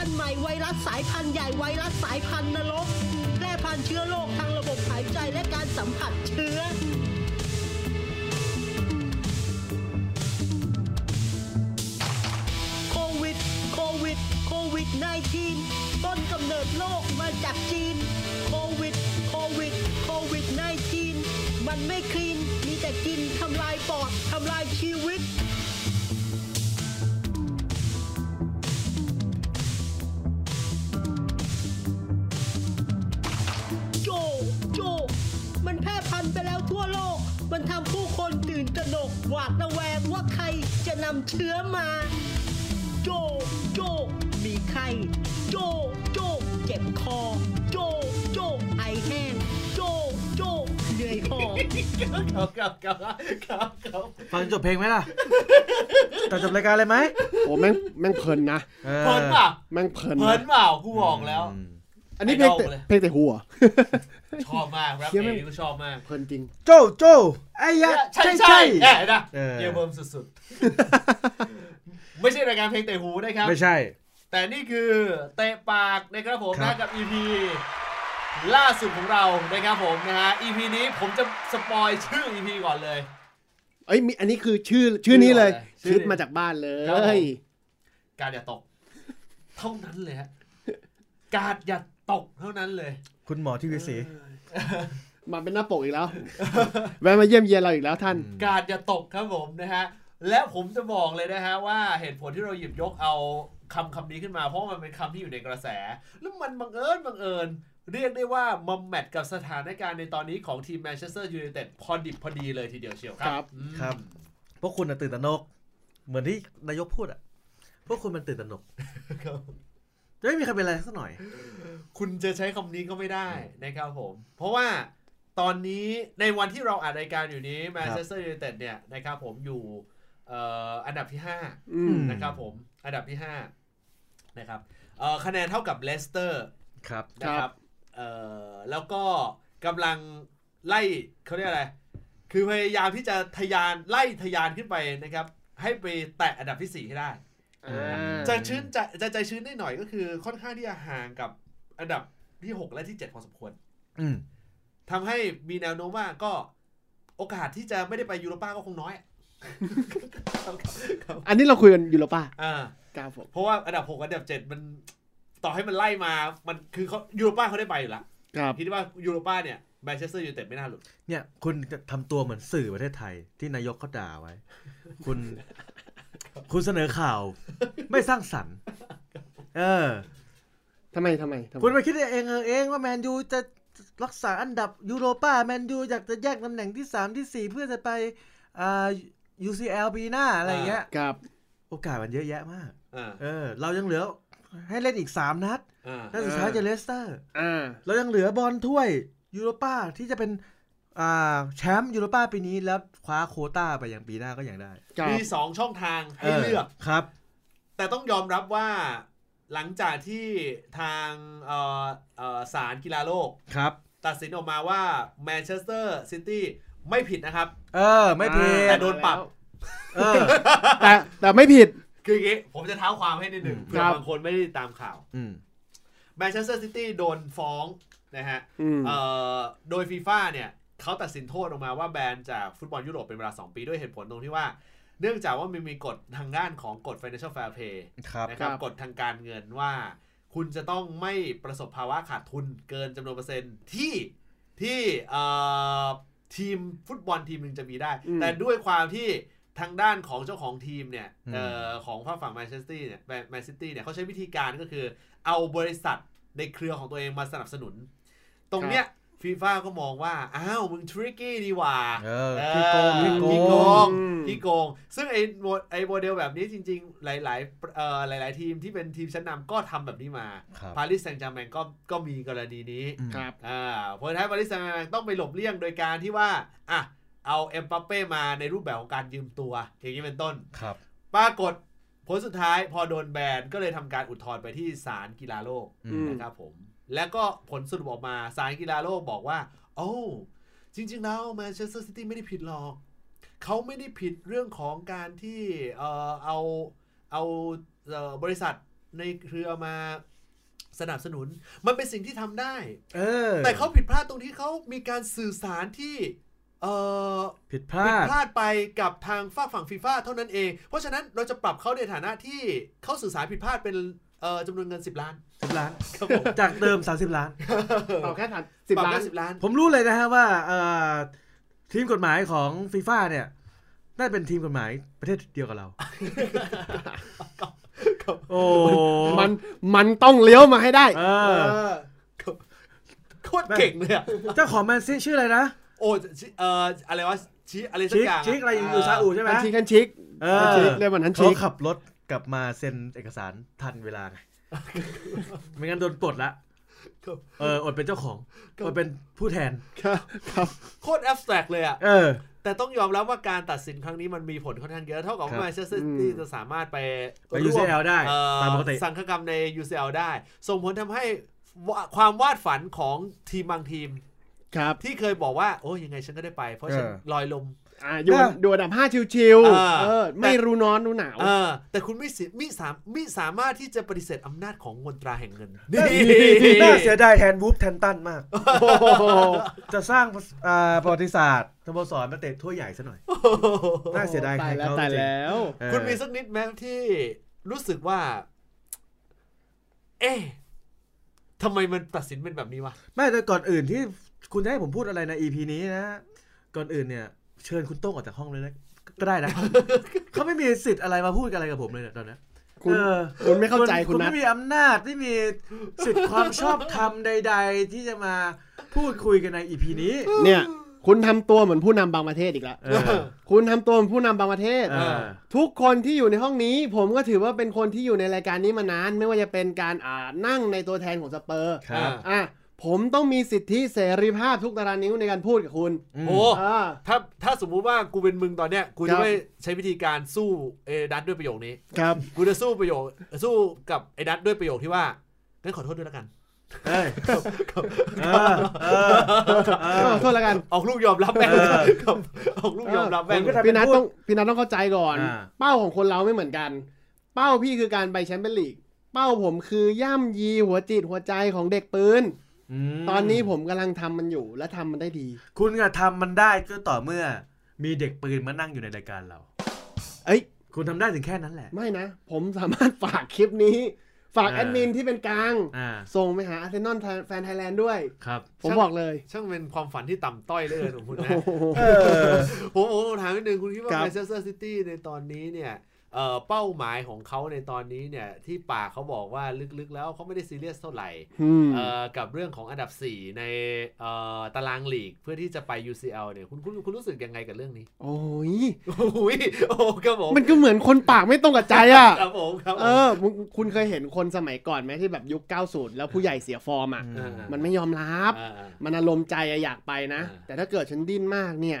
รัสสายพันธุ์ใหม่ไวรัสสายพันธุ์ใหญ่ไวรัสสายพันธุ์นรกแพร่พันธุ์เชื้อโรคทางระบบหายใจและการสัมผัสเชื้อโควิดโควิดโควิด -19 ต้นกำเนิดโรคมาจากจีนโควิดโควิดโควิด -19 มันไม่คลีนมีแต่กินทำลายปอดทำลายชีวิต ผู้คนตื่นตระหนกหวาดระแวงว่าใครจะนำเชื้อมา โจ โจ มีไข้โจ โจ เจ็บคอ โจ โจ ไอแห้ง โจ โจ เหนื่อยหอบครับครับครับครับครับฟังจบเพลงไหมล่ะตัดจบรายการเลยไหมโอ้แม่งแม่งเพลินนะออเพลินเปล่าแม่งเพลินเพลินะนเปล่ากูบอกแล้ว อืม อันนี้เพลงไอดอลแต่เลยเพลงแต่หัว ชอบมากแรปเหี้ยเพแม่ลงงนี้ก็ชอบมาก เพลินจริง โจโจไอ้ยะใช่ใช่ใช่ใช่แอบนะเออเยี่ยมเบิ่มสุดๆ ไม่ใช่รายการเพลงแต่หูนะครับ ไม่ใช่ แต่นี่คือเตะปากนะครับผมครันะบกับ EP ล่าสุดของเรานะครับผมนะฮะ EP นี้ผมจะสปอยชื่อ EP ก่อนเลย เอ้ยมีอันนี้คือชื่อชื่อนี้เลยชื่อคิดมาจากบ้านเลครับผมยการอย่าตก เท่านั้นเลยฮะการอย่า ตกเท่านั้นเลย คุณหมอที่วิสีมาเป็นหน้าปกอีกแล้ว แวะมาเยี่ยมเยียนเราอีกแล้วท่าน การอย่าตกครับผมนะฮะ และผมจะบอกเลยนะฮะว่าเหตุผลที่เราหยิบยกเอาคำคำนี้ขึ้นมาเพราะมันเป็นคำที่อยู่ในกระแส แล้วมันบังเอิญบังเอิญ เรียกได้ว่ามาแมทกับสถานการณ์ในตอนนี้ของทีมแมนเชสเตอร์ยูไนเต็ดพอดิบพอดีเลยทีเดียวเชียวคครัรับบอืมครับ พวกคุณน่ะตื่นตระหนก เหมือนที่นายกพูดอะ พวกคุณมันตื่นตระหนกครับ จะไม่มีใครเป็นอะไรสักหน่อย คุณจะใช้คำนี้ก็ไม่ได้นะครับผม เพราะว่าตอนนี้ในวันที่เราอัดรายการอยู่นี้แมนเชสเตอร์ยูไนเต็ดเนี่ยนะครับผมอยู่เอ่ออันดับที่5อืมนะครับผมอันดับที่5นะครับเอ่อคะแนนเท่ากับเลสเตอร์ครับนะครับเอ่อแล้วก็กำลังไล่เขาเรียกอะไร คือพยายามที่จะทะยานไล่ทะยานขึ้นไปนะครับ ให้ไปแตะอันดับที่ 4 ให้ได้อ่า จะชื้นจะจะใจชื้นได้หน่อยก็คือ ค่อนข้างที่จะห่างกับอันดับที่6และที่7พอสมควรอืมทำให้มีแนวโน้มว่าก็โอกาสที่จะไม่ได้ไปยูโรป้าก็คงน้อยครับครับอันนี้เราคุยกันยูโรป้าอ่าครับผมเพราะว่าอันดับ6อันดับ7มันต่อให้มันไล่มา มันคือเขายูโรป้าเขาได้ไปอยู่แล้วครับคิดว่ายูโรป้าเนี่ยแมนเชสเตอร์ยูไนเต็ดไม่น่าหลุด เนี่ย คุณจะทำตัวเหมือนสื่อประเทศไทยที่นายกเขาด่าไว้ คุณ คุณเสนอข่าว ไม่สร้างสรรค์ เออทำไมทำไมทำไม คุณไปคิดเองเออเองว่าแมนยูจะรักษาอันดับยูโรป้าแมนยูอยากจะแย่งตำแหน่งที่ 3 ที่ 4 เพื่อจะไปอ่า UCL ปีหน้าอะไรอย่างเงี้ยครับ โอกาสมันเยอะแยะมาก อ่าเออ เรายังเหลือให้เล่นอีก 3 นัดอ่านัดสุดท้ายจะเลสเตอร์ อ่า เรายังเหลือบอลถ้วยยูโรป้าที่จะเป็น อ่าแชมป์ยูโรป้าปีนี้แล้วคว้าโควต้าไปอย่างปีหน้าก็ยังได้ครับมีสองช่องทางให้เลือกครับ แต่ต้องยอมรับว่าหลังจากที่ทางเอ่อเอ่อศาลกีฬาโลกครับ ตัดสินออกมาว่าแมนเชสเตอร์ซิตี้ไม่ผิดนะครับ เออ ไม่ผิดแต่โดนปรับเออแต่แต่ไม่ผิด คืออย่างงี้ ผมจะเท้าความให้นิดหนึ่งอืมเผื่อครับบางคนไม่ได้ตามข่าวอืมแมนเชสเตอร์ซิตี้โดนฟ้องนะฮะอืมเอ่อโดยฟีฟ่าเนี่ย เขาตัดสินโทษออกมาว่าแบนจากฟุตบอลยุโรปเป็นเวลา 2 ปีด้วยเหตุผลตรงที่ว่า เนื่องจากว่ามันมีกฎทางด้านของกฎ financial fair play ครับนะครับครับกฎทางการเงินว่า คุณจะต้องไม่ประสบภาวะขาดทุนเกินจำนวนเปอร์เซ็นต์ที่ที่เอ่อทีมฟุตบอลทีมหนึ่งจะมีได้อืมแต่ด้วยความที่ทางด้านของเจ้าของทีมเนี่ยอืมเอ่อของฝั่งฝั่งแมนเชสเตอร์เนี่ยแมนซิตี้เนี่ยเขาใช้วิธีการก็คือ เอาบริษัทในเครือของตัวเองมาสนับสนุน ตรงเนี้ย ฟีฟ่าก็มองว่า อ้าว มึง tricky ดีหว่าเออเออขี้โกงขี้โกขี้โกงงอืมขี้โกง ซึ่งไอ้โมไอ้โมเดลแบบนี้จริง ๆ หลายๆเอ่อหลาย ๆ ทีมที่เป็นทีมชั้นนำก็ทำแบบนี้มาครับปารีสแซงต์แจร์แมงก็ก็มีกรณีนี้อืมครับอ่าเพราะฉะนั้นปารีสแซงต์แจร์แมงต้องไปหลบเลี่ยงโดยการที่ว่า อะ เอาเอ็มบัปเป้มาในรูปแบบของการยืมตัว อย่างนี้เป็นต้นครับ ปรากฏผลสุดท้ายพอโดนแบนก็เลยทำการอุทธรณ์ไปที่ศาลกีฬาโลกอืมนะครับผม แล้วก็ผลสรุปออกมาศาลกีฬาโลกบอกว่า โอ้ จริง ๆ แล้วแมนเชสเตอร์ซิตี้ไม่ได้ผิดหรอก เขาไม่ได้ผิดเรื่องของการที่เอ่อเอาเอาเอ่อบริษัทในเครือมาสนับสนุน มันเป็นสิ่งที่ทำได้เออแต่เขาผิดพลาดตรงที่เขามีการสื่อสารที่เอ่อผิดพผิดลาดพลาดไปกับทางฝ้ากฝั่งฟีฟ่าเท่านั้นเอง เพราะฉะนั้นเราจะปรับเขาในฐานะที่เขาสื่อสารผิดพลาดเป็น เอ่อจำนวนเงิน 10 ล้าน สิบล้าน ครับผมจากเดิม 30 ล้าน เอาแค่ถามสิบปรับล้าน ได้สิบล้าน ผมรู้เลยนะฮะว่าเอ่อทีมกฎหมายของฟีฟ่าเนี่ยน่าเป็นทีมกฎหมายประเทศเดียวกับเราโอ้มันมันต้องเลี้ยวมาให้ได้ เออเออโคตรเก่งเลยอะเจ้าของแมนซีชื่ออะไรนะโอ้ชิเอ่ออะไรวะชิอะไรสักชิกอย่างชิกอะไรอยู่ซาอุใช่ไหมกันชิกกันชิกเอกันอชิกเรียกวันนั้นเขาชิกขับรถ กลับมาเซ็นเอกสารทันเวลาไงไม่งั้นโดนปลดละครับเอออดเป็นเจ้าของครับอดเป็นผู้แทนครับครับโคตรแอบสแตรกเลยอะเออ แต่ต้องยอมรับว่าการตัดสินครั้งนี้มันมีผลค่อนข้างเยอะ เท่ากับครัว่าบแมนเชสเตอร์ซิตี้จะสามารถไปไป UCL ได้เอ่อตามปกติสังฆกรรมใน UCL ได้ ส่งผลทำให้วะความวาดฝันของทีมบางทีม ครับ ที่เคยบอกว่า โอ้ยยังไงฉันก็ได้ไป เพราะฉันเออลอยลม อ่าอยู่น่ะอยู่อันดับห้าชิวอ่า ๆเออไม่รู้ร้อนรู้หนาว เออแต่คุณไม่สิมิสามมิสามารถที่จะปฏิเสธอำนาจของมนตราแห่งเงินน่าเสียดายแทนวูฟแทนตันมาก โอ้โหจะสร้างอ่าประวัติศาสตร์สโมสรมาเตะถ้วยใหญ่ซะหน่อย น่าเสียดายตายแล้วเขาตายจริงแล้วเออคุณมีสักนิดไหมที่รู้สึกว่า เอ๊ะทำไมมันตัดสินเป็นแบบนี้วะ ไม่แต่ก่อนอื่นที่คุณจะให้ผมพูดอะไรใน EP นี้นะ ก่อนอื่นเนี่ย เชิญคุณโต้งออกจากห้องเลยนะก็ได้นะเขาไม่มีสิทธิ์อะไรมาพูดกันอะไรกับผมเลยเนี่ยตอนเนี้ยคุณเออคุณไม่เข้าใจคุณคุณนะไม่มีอำนาจไม่มีสิทธิ์ความชอบธรรมใด ๆ ที่จะมาพูดคุยกันใน EP นี้ เนี่ยคุณทำตัวเหมือนผู้นำบางประเทศอีกแล้วเออคุณทำตัวเหมือนผู้นำบางประเทศเออทุกคนที่อยู่ในห้องนี้ ผมก็ถือว่าเป็นคนที่อยู่ในรายการนี้มานาน ไม่ว่าจะเป็นการอ่านั่งในตัวแทนของสเปอร์ครับอะ ผมต้องมีสิทธิเสรีภาพทุกตารางนิ้วในการพูดกับคุณอืมโอ้อ่า ถ้าถ้าสมมุติว่ากูเป็นมึงตอนเนี้ยกูครัจะบ ไม่ใช้วิธีการสู้เอดัตด้วยประโยคนี้ ครับกูจะสู้ประโยคสู้กับไอ้ดัตด้วยประโยคที่ว่างั้นขอโทษด้วยแล้วกัน เอ้ยเออเออเออโทษแล้วกัน ออกลูกยอมรับแม่งเออ ครับออกลูกยอมรับแม่ง ผมก็ทำ พี่นัทต้องพี่นัทต้องเข้าใจก่อน อ่า เป้าของคนเราไม่เหมือนกัน เป้าพี่คือการไปแชมเปี้ยนลีก เป้าผมคือย่ำยีหัวจิตหัวใจของเด็กปืนม ตอนนี้ผมกำลังทำมันอยู่และทำมันได้ดี คุณอะทำมันได้ก็ต่อเมื่อ มีเด็กปืนมานั่งอยู่ในรายการเรา เอ้ย คุณทำได้ถึงแค่นั้นแหละ ไม่นะ ผมสามารถฝากคลิปนี้ ฝากอ่าแอดมินที่เป็นกลางอ่าส่งไปหาอาร์เซนอลแฟนไทยแลนด์ด้วย ครับ ผมบอกเลย ช่างเป็นความฝันที่ต่ำต้อยเหลยของคุณนะโอ้โหเออผมผมผมถามนิดนึงคุณคิดว่าครับแมนเชสเตอร์ซิตี้ในตอนนี้เนี่ย เอ่อเป้าหมายของเขาในตอนนี้เนี่ยที่ปากเขาบอกว่าลึกๆแล้วเขาไม่ได้ซีเรียสเท่าไหร่อืมเอ่อกับเรื่องของอันดับ 4 ในเอ่อตารางลีกเพื่อที่จะไป UCL เนี่ยคุณคุณคุณรู้สึกยังไงกับเรื่องนี้ โอ้ยโอ้ยโอ้ครับผมมันก็เหมือนคนปากไม่ตรงกับใจอะครับผมครับผมเออมึงคุณเคยเห็นคนสมัยก่อนไหมที่แบบยุค 90 แล้วผู้ใหญ่เสียฟอร์มอะอืมมันไม่ยอมรับอ่าอ่ามันอารมณ์ใจอะอยากไปนะอ่าแต่ถ้าเกิดฉันดิ้นมากเนี่ย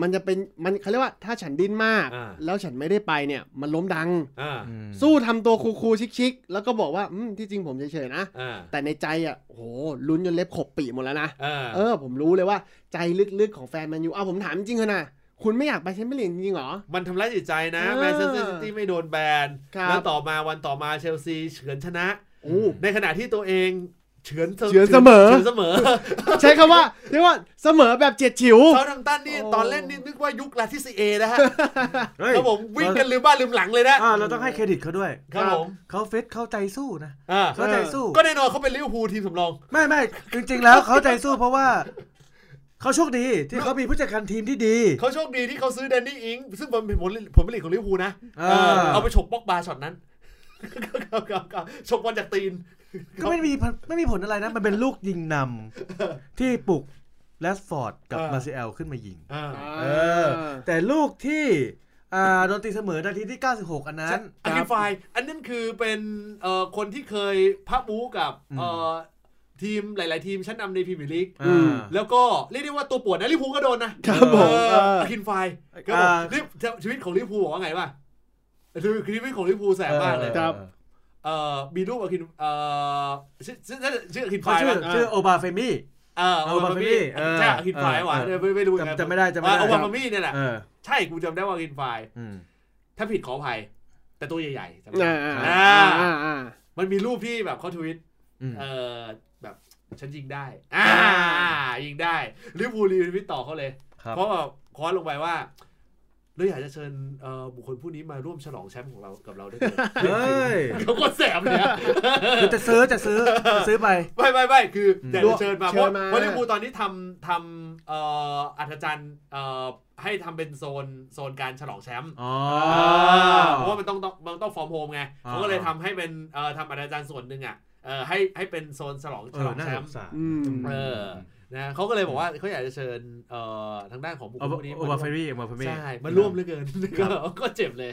มันจะเป็นมันเขาเรียกว่าถ้าฉันดิ้นมากอ่าแล้วฉันไม่ได้ไปเนี่ยมันล้มดังอ่าอืมสู้ทำตัว cool ๆชิคๆแล้วก็บอกว่าอืมที่จริงผมเฉยๆนะอ่าแต่ในใจอะโอ้โหลุ้นจนเล็บขบปีหมดแล้วนะอ่าเออ ผมรู้เลยว่าใจลึกๆของแฟนแมนยูเอาผมถามจริงๆเถอะนะคุณไม่อยากไปแชมเปี้ยนลีกจริงๆเหรอ มันทำร้ายจิตใจนะเออแมนเชสเตอร์ซิตี้ไม่โดนแบนครับแล้วต่อมาวันต่อมาเชลซีเฉือนชนะโอ้ในขณะที่ตัวเอง เฉือนเฉือนเสมอ เฉือนเสมอ ใช้คำว่าเรียกว่าเสมอแบบเฉียดฉิวเซาแธมป์ตันนี่โอ้ตอนเล่นนี่นึกว่ายุคลาทิซีเอนะฮะเฮ้ยครับผมวิ่งกันลืมบ้านลืมหลังเลยนะอ่าเราต้องให้เครดิตเขาด้วยครับผมเขาเฟซเข้าใจสู้นะอ่าเขาใจสู้ ก็แน่นอนเขาเป็นลิเวอร์พูลทีมสำรอง ไม่ไม่จริง ๆ แล้วเขาใจสู้เพราะว่าเขาโชคดีที่เขามีผู้จัดการทีมที่ดี เขาโชคดีที่เขาซื้อแดนนี่อิงส์ ซึ่งผมเป็นผลผลผลิตของลิเวอร์พูลนะอ่าเออเอาไปฉกบ็อกบาร์ช็อตนั้นครับครับครับฉกบอลจากตีน ก็ไม่มีไม่มีผลอะไรนะ มันเป็นลูกยิงนำที่ปลุกแรสฟอร์ดกับเออ มาร์เซลขึ้นมายิง อ่าเออ แต่ลูกที่อ่าโดนตีเสมอนาทีที่ 96 อันนั้น อันนี้ไฟล์อันนั้นคือเป็นเอ่อคนที่เคยพับบูกับอืมเอ่อทีมหลาย ๆ ทีมชั้นนำในพรีเมียร์ลีก อ่า แล้วก็เรียกได้ว่าตัวปวดนะลิเวอร์พูลก็โดนนะครับผมเออเออ อาคินไฟล์ครับผมอ่า ลิฟชีวิตของลิเวอร์พูลบอกว่าไงวะชีวิตของลิเวอร์พูลแสบมากเลย ครับ เอ่อมีรูปอาคินเอ่อชื่อชื่อชื่ออาคินไฟเขาล์ชื่อปะชื่อโอบาเฟมี่เออเอาโอบามามามี่มี่เออใช่อาคินไฟล์วะเออไม่ไม่รู้ไงจำจำไม่ได้จำไม่ได้โอบามามี่เนี่ยแหละเออใช่กูจำได้ว่าอาคินไฟล์อืมถ้าผิดขออภัย แต่ตัวใหญ่ๆจำได้อ่าอ่าอ่าอ่ามันมีรูปที่แบบเขาทวิตอืมเออแบบฉันยิงได้ อ่ายิงได้ลิเวอร์พูล retweet ต่อเขาเลยครับเพราะว่า quote ลงไปว่า เราอยากจะเชิญเอ่อบุคคลผู้นี้มาร่วมฉลองแชมป์ของเรากับเราด้วยเถิดเฮ้ยเขาก็แสบเลยอะคือจะซื้อจะซื้อจะซื้อไปไม่ไม่ไม่คืออืมอยากจะเชิญมาเพเชิราะญมาเพราะลิเวอร์พูลตอนนี้ทำทำเอ่ออัธจันทร์เอ่อให้ทำเป็นโซนโซนการฉลองแชมป์อ๋อเพราะว่ามันต้องต้องมันต้องฟอร์มโฮมไงอ่าเขาก็เลยทำให้เป็นเอ่อทำอัธจันทร์ส่วนหนึ่งอะเอ่อให้ให้เป็นโซนฉลองเอฉลอองน่าแชสมงป์สารอืมเออ นะเขาก็เลยบอกว่าเขาอยากจะเชิญเอ่อทางด้านของบุคโอคลบาผู้นี้โอบาเฟรี่โอบาเฟรี่ใช่มันร่วมเหลือเกินก็ก็เจ็บเลย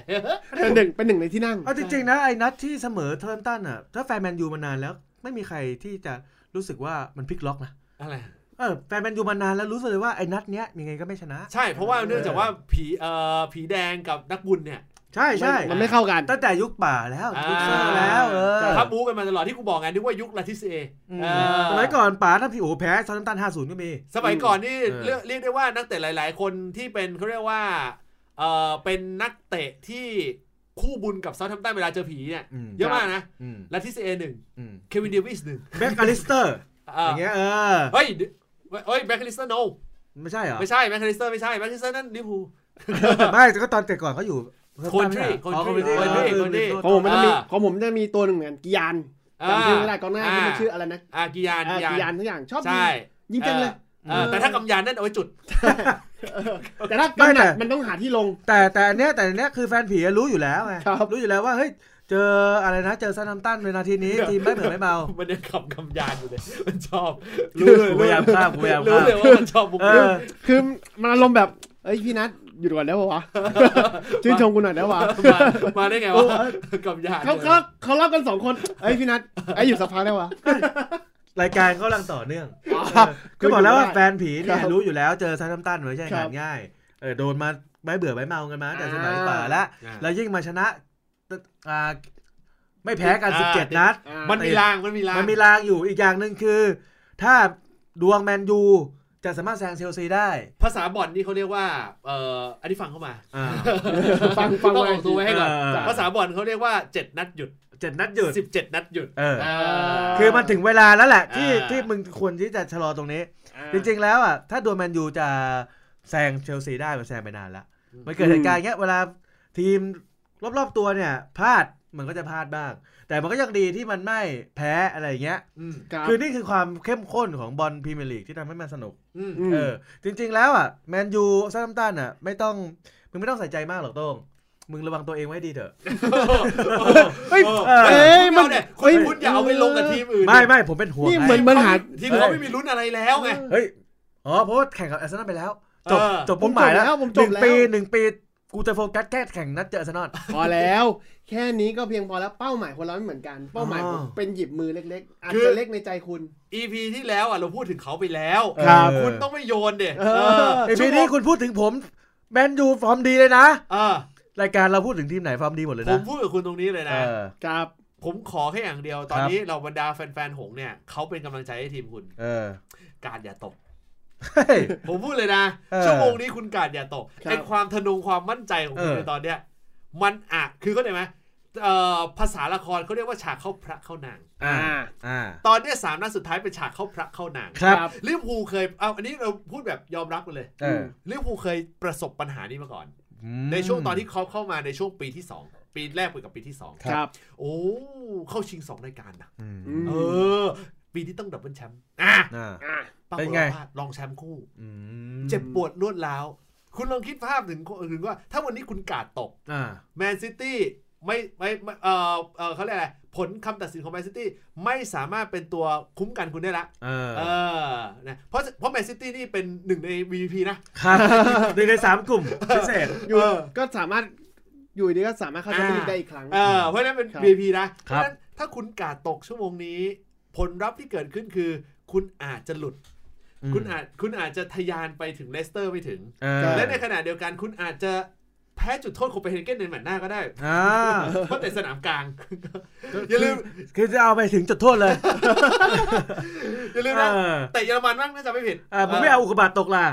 เป็นหนึ่งเป็นหนึ่งในที่นั่งเอาจริงๆนะไอ้นัดที่เสมอแธมป์ตันอะถ้าแฟนแมนยูมานานแล้ว ไม่มีใครที่จะรู้สึกว่ามันพลิกล็อกนะอะไรเออแฟนแมนยูมานานแล้วรู้สึกเลยว่าไอ้นัดเนี้ยยังไงก็ไม่ชนะ ใช่เพราะว่าเนื่องจากว่าผีเอ่อผีแดงกับนักบุญเนี่ย ใช่ใช่มันไม่เข้ากันตั้งแต่ยุคป๋าแล้วอ่ายุคเซอร์แล้วเออครับบู๊กันมาตลอดที่กูบอกไงนึกว่ายุคลาทิสเออืมเออสมัยก่อนป๋าทำพี่โอ้แพ้เซาแธมป์ตันห้าศูนย์ก็มี สมัยก่อนนี่เออเรียกเรียกได้ว่านักเตะหลาย ๆ คนที่เป็นเขาเรียกว่าเออเป็นนักเตะที่คู่บุญกับเซาท์แฮมป์ตันเวลาเจอผีเนี่ยอืมเยอะมากนะอืมลาทิสเอหนึ่งอืมเควินเดวิสหนึ่งแม็คอลิสเตอร์อ่าอย่างเงี้ยเออเฮ้ยเดี๋ยวเฮ้ยแม็คอลิสเตอร์โนไม่ใช่เหรอไม่ใช่แม็คอลิสเตอร์ไม่ใช่แม็คอลิสเตอร์นั่นลิเวอร์พูลไม่แต่ก็ตอนแต่ก่อนเขาอยู่ โคเวนทรีอ๋อโคเวนทรีโคเวนทรีโคเวนทรีเออของผมมันจะมีอ่าของผมจะมีตัวหนึ่งเหมือนกันกิยานจำชื่อไม่ได้กองหน้าที่มันชื่ออะไรนะอ่ากิยานอ่ากิยานกิยานทุกอย่างชอบยิงใช่ยิงจังเลยเออแต่ถ้ากำยานนั่นเอาไว้จุด แต่ถ้าไม่กำหแต่นัดมันต้องหาที่ลง แต่แต่อันเนี้ยแต่อันเนี้ยคือแฟนผีรู้อยู่แล้วไงครับรู้อยู่แล้วว่าเฮ้ยเจออะไรนะเจอซานัมตันในนาทีนี้เดี๋ยวทีมไม่เหมือนไม่เบา มันยังขับกำยานอยู่เลย มันชอบ รู้เลยพยายามข้ามพยายามรู้ข้ามเลยว่ามันชอบบุกเออคือมันอารมณ์แบบเอ้ยพี่นัท หยุดก่อนได้ปะวะชื่นชมกูหน่อยได้ปะมามาได้ไงวะกำยานเขาเขาเขาเล่ากันสองคนเอ้ยพี่นัทไอ้ยอยู่สักพักได้วะรายการเขากำลังต่อเนื่องอ๋อเออก็บอกแล้วว่าแฟนผีเนี่ยครับรู้อยู่แล้วเจอซานัมตันไม่ใช่ครังาบนง่ายเออโดนมาไม่เบื่อไม่เมากันมาแต่สมัยอ่าป่าแล้วอ่าแล้วยิ่งมาชนะอ่าไม่แพ้กันอ่า17 นัดอ่ามันมีราง มันมีราง มันมีรางอยู่อีกอย่างหนึ่งคือ ถ้าดวงแมนยู จะสามารถแซงเชลซีได้ ภาษาบอลนี่เขาเรียกว่า เอ่ออันนี้ฟังเข้ามาอ่าฟังฟังต้องไว้ออกตัวไว้ให้ก่อนเออภาษาบอลเขาเรียกว่า 7 นัดหยุดเจ็ดนัดหยุด 17 นัดหยุดเอออ่าคือมันถึงเวลาแล้วแหละ ที่อ่าที่มึงควรที่จะชะลอตรงนี้อ่าจริงๆแล้วอะถ้าดวงแมนยูจะแซงเชลซีได้มันแซงไปนานแล้วอืมมันเกิดเหตุการณ์อย่างเงี้ยเวลาทีมรอบๆตัวเนี่ยพลาดมันก็จะพลาดบ้าง แต่มันก็ยังดีที่มันไม่แพ้อะไรอย่างเงี้ยอืมครับคือนี่คือความเข้มข้นของบอลพรีเมียร์ลีกที่ทำให้มันสนุกอืมอืมเออ จริง ๆ แล้วอะแมนยูเซาแธมป์ตันอะ ไม่ต้องมึงไม่ต้องใส่ใจมากหรอกโต้งมึงระวังตัวเองไว้ดีเถอะเฮ้ยเออเอ้ยมันเฮ้เนี่ยคุณคุณอย่าเอาไปลงกับทีมอื่นไม่ไม่ผมเป็นห่วงนี่ไงเหมือนมันหาทีมเขาไม่มีลุ้นอะไรแล้วไงเฮ้ยอ๋อเพราะว่าแข่งกับอาร์เซนอลไปแล้วจบเออจบเป้าหมายแล้วผมจบแล้วหนึ่งปีหนึ่งปีกูจะโฟกัสแค่แข่งนัดเจออาร์เซนอลพอแล้ว แค่นี้ก็เพียงพอแล้วเป้าหมายคนเราไม่เหมือนกัน เป้าหมายผมอ๋อเป็นหยิบมือเล็กๆอาจคือจะเล็กในใจคุณ EP ที่แล้วอะเราพูดถึงเขาไปแล้วครับคุณต้องไม่โยนเด็เออไอพีนี้คุณพูดถึงผมแมนยูฟอร์มดีเลยนะเออรายการเราพูดถึงทีมไหนฟอร์มดีหมดเลยผนะมพูดกับคุณตรงนี้เลยเอนะอครับผมขอแค่อย่างเดียวตอนครับนี้เราบรรดาแฟนๆหงส์เนี่ยเขาเป็นกำลังใจให้ทีมคุณ เออ การอย่าตกเฮ้ยผมพูดเลยนะเออชั่วโมงนี้คุณการอย่าตกครับไอความทะนงความมั่นใจของคุณเออในตอนเนี้ยมันอะคือเข้าใจไหมเอ่อ ภาษาละครเขาเรียกว่าฉากเข้าพระเข้านางอ่าอ่าอ่าตอนเนี้ยสามนัดสุดท้ายเป็นฉากเข้าพระเข้านางครับครับลิเวอร์พูลเคยเอาอันนี้เราพูดแบบยอมรับกันเลยเออลิเวอร์พูลเคยประสบปัญหานี้มาก่อนอืมในช่วงตอนที่เขาเข้ามาในช่วงปีที่สองปีแรกไปกับปีที่สองครับ โอ้เข้าชิงสองรายการนะอืมอืมเออ ปีนี้ต้อง double แชมป์อะอ่าอ่าปรากเป็นไงว่ารองแชมป์คู่อืมเจ็บปวดรวดร้าวคุณลองคิดภาพถึงถึงว่า ถ้าวันนี้คุณการ์ดตกอ่าแมนซิตี้ ไม่ไม่ไม่เออเออเขาเรียกอะไรผลคำตัดสินของแมนซิตี้ไม่สามารถเป็นตัวคุ้มกันคุณได้ละเออเออนะเพราะเพราะแมนซิตี้นี่เป็นหนึ่งใน VIP นะครับหนึ่งในสามกลุ่มพิเศษอยู่เออก็สามารถอยู่ดีก็สามารถเข้าแชมเปี้ยนลีกได้อีกครั้งเออเพราะฉะนั้นเป็นครับ VIP นะครับราะฉะนั้นถ้าคุณการ์ดตกชั่วโมงนี้ ผลลัพธ์ที่เกิดขึ้นคือ คุณอาจจะหลุด คุณอาจคุณอาจจะทะยานไปถึงเลสเตอร์ไม่ถึงเออและในขณะเดียวกันคุณอาจจะ แพ้จุดโทษโคเปนเฮเกนในแมตช์หน้าก็ได้อ่าเพราะแต่สนามกลาง อย่าลืม คือจะเอาไปถึงจุดโทษเลย อย่าลืมเอนะอแต่เยอรมันบ้างน่าจะไม่ผิดอ่ามึงไม่เอาอุกกาบาตตกล่ะ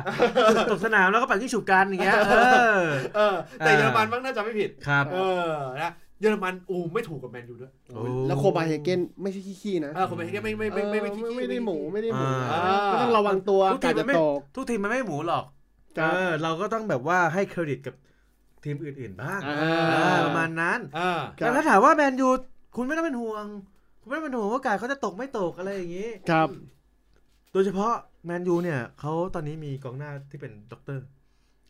ตกสนามแล้วก็เป่ายิ้งฉุบกันอย่างเงี้ยเออเออแต่เยอรมันบ้างน่าจะไม่ผิด ครับ เออ นะเยอรมันอูไม่ถูกกับแมนยูด้วยโอ้แล้วโคเปนเฮเกนไม่ใช่ขี้ๆนะเออคนแมนยูไม่ไม่ไม่ไม่ไม่ขี้เออขี้ไม่ได้หมูไม่ได้หมูอ่าก็ต้องระวังตัวทุกทีการ์ดมัจะไม่ตกทุกทีมมันไม่หมูหรอกครับเออเราก็ต้องแบบว่าให้เครดิตกับ ทีมอื่นๆบ้างอ่าเออประมาณนั้นอ่าครับแต่ถ้าถามว่าแมนยูคุณไม่ต้องเป็นห่วง คุณไม่ต้องเป็นห่วงว่าโอกาสเขาจะตกไม่ตกอะไรอย่างนี้ ครับ โดยเฉพาะแมนยูเนี่ยเขาตอนนี้มีกองหน้าที่เป็นด็อกเตอร์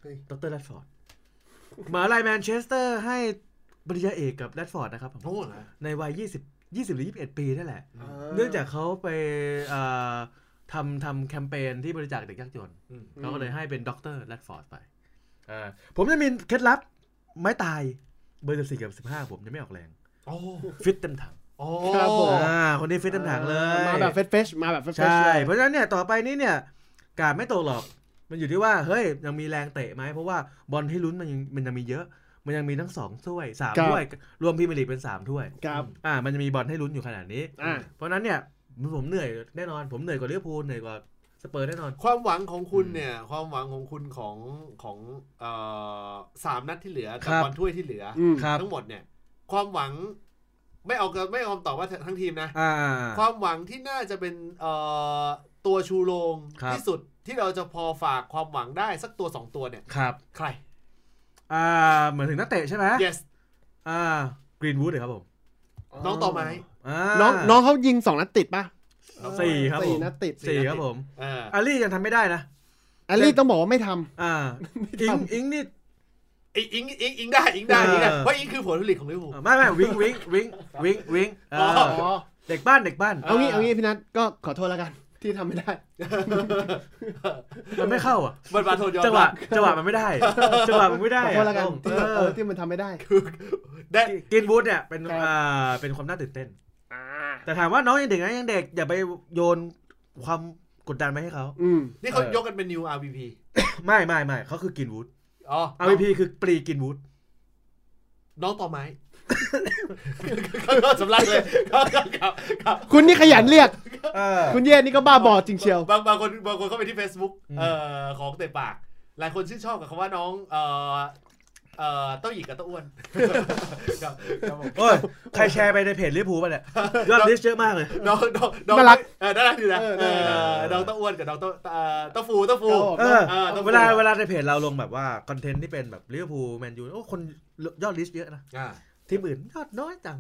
เฮ้ยด็อกเตอร์แรดฟอร์ดมหาลัยแมนเชสเตอร์ให้ปริญญาเอกกับแรดฟอร์ดนะครับผมโอ้โหนะในวัย 20 20 หรือ 21 ปีนั่นแหละอ่าเนื่องจากเขาไปเอ่อทำทำแคมเปญที่บริจาคเด็กยากจนอืมเขาก็เลยให้เป็นด็อกเตอร์แรดฟอร์ดไป อ่าผมจะมีเคล็ดลับไม้ตายเบอร์สี่กับสิบห้าผมจะไม่ออกแรงโอ้ฟิตเต็มถังโอ้ครับผมอ่าคนนี้ฟิตเต็มถังเลยมาแบบ fresh fresh มาแบบ fresh fresh ใช่เพราะฉะนั้นเนี่ยต่อไปนี้เนี่ยการ์ดไม่ตกหรอกมันอยู่ที่ว่าเฮ้ยยังมีแรงเตะไหมเพราะว่าบอลที่ลุ้นมันยังมันยังมีเยอะ มันยังมีทั้งสองถ้วยสามถ้วย รวมพรีเมียร์ลีกเป็นสามถ้วยครับอ่ามันจะมีบอลให้ลุ้นอยู่ขนาดนี้อ่าเพราะฉะนั้นเนี่ยผมเหนื่อยแน่นอนผมเหนื่อยกว่าลิเวอร์พูลเหนื่อยกว่า สเปอร์แน่นอน ความหวังของคุณเนี่ย ความหวังของคุณของของเอ่อสามนัดที่เหลือกับครับบอลถ้วยที่เหลืออืมครับ ทั้งหมดเนี่ย ความหวังไม่เอาไม่เอาคำตอบว่าทั้งทีมนะ อ่า ความหวังที่น่าจะเป็นเอ่อตัวชูโรงครับ ที่สุดที่เราจะพอฝากความหวังได้สักตัวสองตัวเนี่ย ครับ ใคร อ่า เหมือนถึงนักเตะใช่ไหม yes อ่ากรีนวูดเลยครับผมน้องต่อไม้อ่าน้องน้องเขายิงสองนัดติดป่ะ สี่ครับสี่ผมนัดติดสี่ครับผมเอออาลี่ยังทำไม่ได้นะแอลลี่ต้องบอกว่าไม่ทำอ่าอิงอิงนี่อิงอิงอิงอิงได้อิงได้อิงได้เออเพราะอิงคือผลผลิตของลิเวอร์พูลอ่าไม่ไม่วิงวิงวิงวิงวิงเอออ๋ออ๋อเด็กบ้านเด็กบ้านเอางี้เอางี้พี่นัทก็ขอโทษแล้วกันที่ทำไม่ได้ มันไม่เข้าอะมันมาโทษยอมจังหวะรับจังหวะมันไม่ได้ จังหวะมันไม่ได้ขอโทษแล้วกันที่เอเอออที่มันทำไม่ได้ได้กินวูดเนี่ยเป็นครับอ่าเป็นความน่าตื่นเต้นอ่า แต่ถามว่าน้องยังเด็กนะยังเด็กอย่าไปโยนความกดดันไปให้เขา อืมนี่เขาเออยกกันเป็น new RVP ไม่ไม่ไม่เขาคือกินวูดอ๋อ RVP คือปรีกินวูดน้องต่อไม้ก็สำลักเลยครับครับครับคุณนี่ขยันเรียกเออคุณเย่นี่ก็บ้าบอจริงเชียว บางบางคนบางคนเข้าไปที่ Facebook อืมเอ่อของเตะปาก หลายคนชื่นชอบกับคำว่าน้องเอ่อ เอ่อเต้าหยิกกับเต้าอ้วนครับครับผมโอ้ยใครแชร์ไปในเพจลิเวอร์พูลป่ะเนี่ยยอด reach เยอะมากเลย น้องน้องน้องน่ารัก เออน่ารักดีนะเออเอน่ารักอน้องเต้าอ้วนกับน้องเต้าเอ่อเต้าฟูเต้าฟูเออเออต้องเวลาเวลาในเพจเราลงแบบว่าคอนเทนต์ที่เป็นแบบลิเวอร์พูลแมนยูโอ้คนยอด reach เยอะนะอ่าทีมอื่นยอดน้อยจัง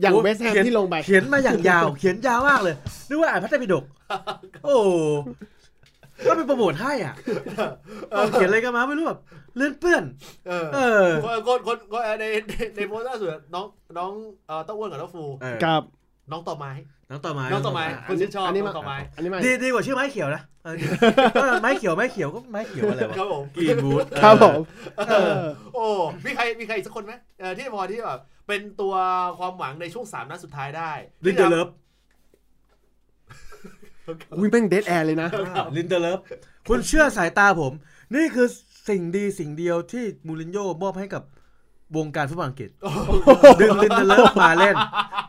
อย่างโอ้เวสแฮมเขียนที่ลงไปเขียนมาอย่างยาว เขียนยาวมากเลยนึกว่าอ่านพระไตรปิฎกโอ้ ก็เป็นโปรโมทให้อะเอาเขียนอะไรกันมาไม่รู้แบบเลื่อนเปื้อน เออเออคนคนคนคนในในในโพสต์ล่าสุดน้องน้องเอ่อเต้าอ้วนกับเต้าฟูเออกับน้องต่อไม้ น้องต่อไม้ น้องต่อไม้ะคนชื่นชอบอันนี้น้มาองต่อไม้อันนี้มาดีดีกว่าชื่อไม้เขียวนะเออเออไม้เขียวไม้เขียวก็ไม้เขียวอะไรวะครับผมกรีนวูดครับผมเออโอ้มีใครมีใครอีกสักคนไหมเออที่พอที่แบบเป็นตัวความหวังในช่วงสามนัดสุดท้ายได้ลินเดอร์เลิฟ อุ้ยแม่ง dead air เลยนะลินเดอร์เลิฟคุณเชื่อสายตาผม นี่คือสิ่งดีสิ่งเดียวที่มูรินโญ่มอบให้กับวงการฟุตบอลอังกฤษดึงลินเดอร์เลิฟมาเล่น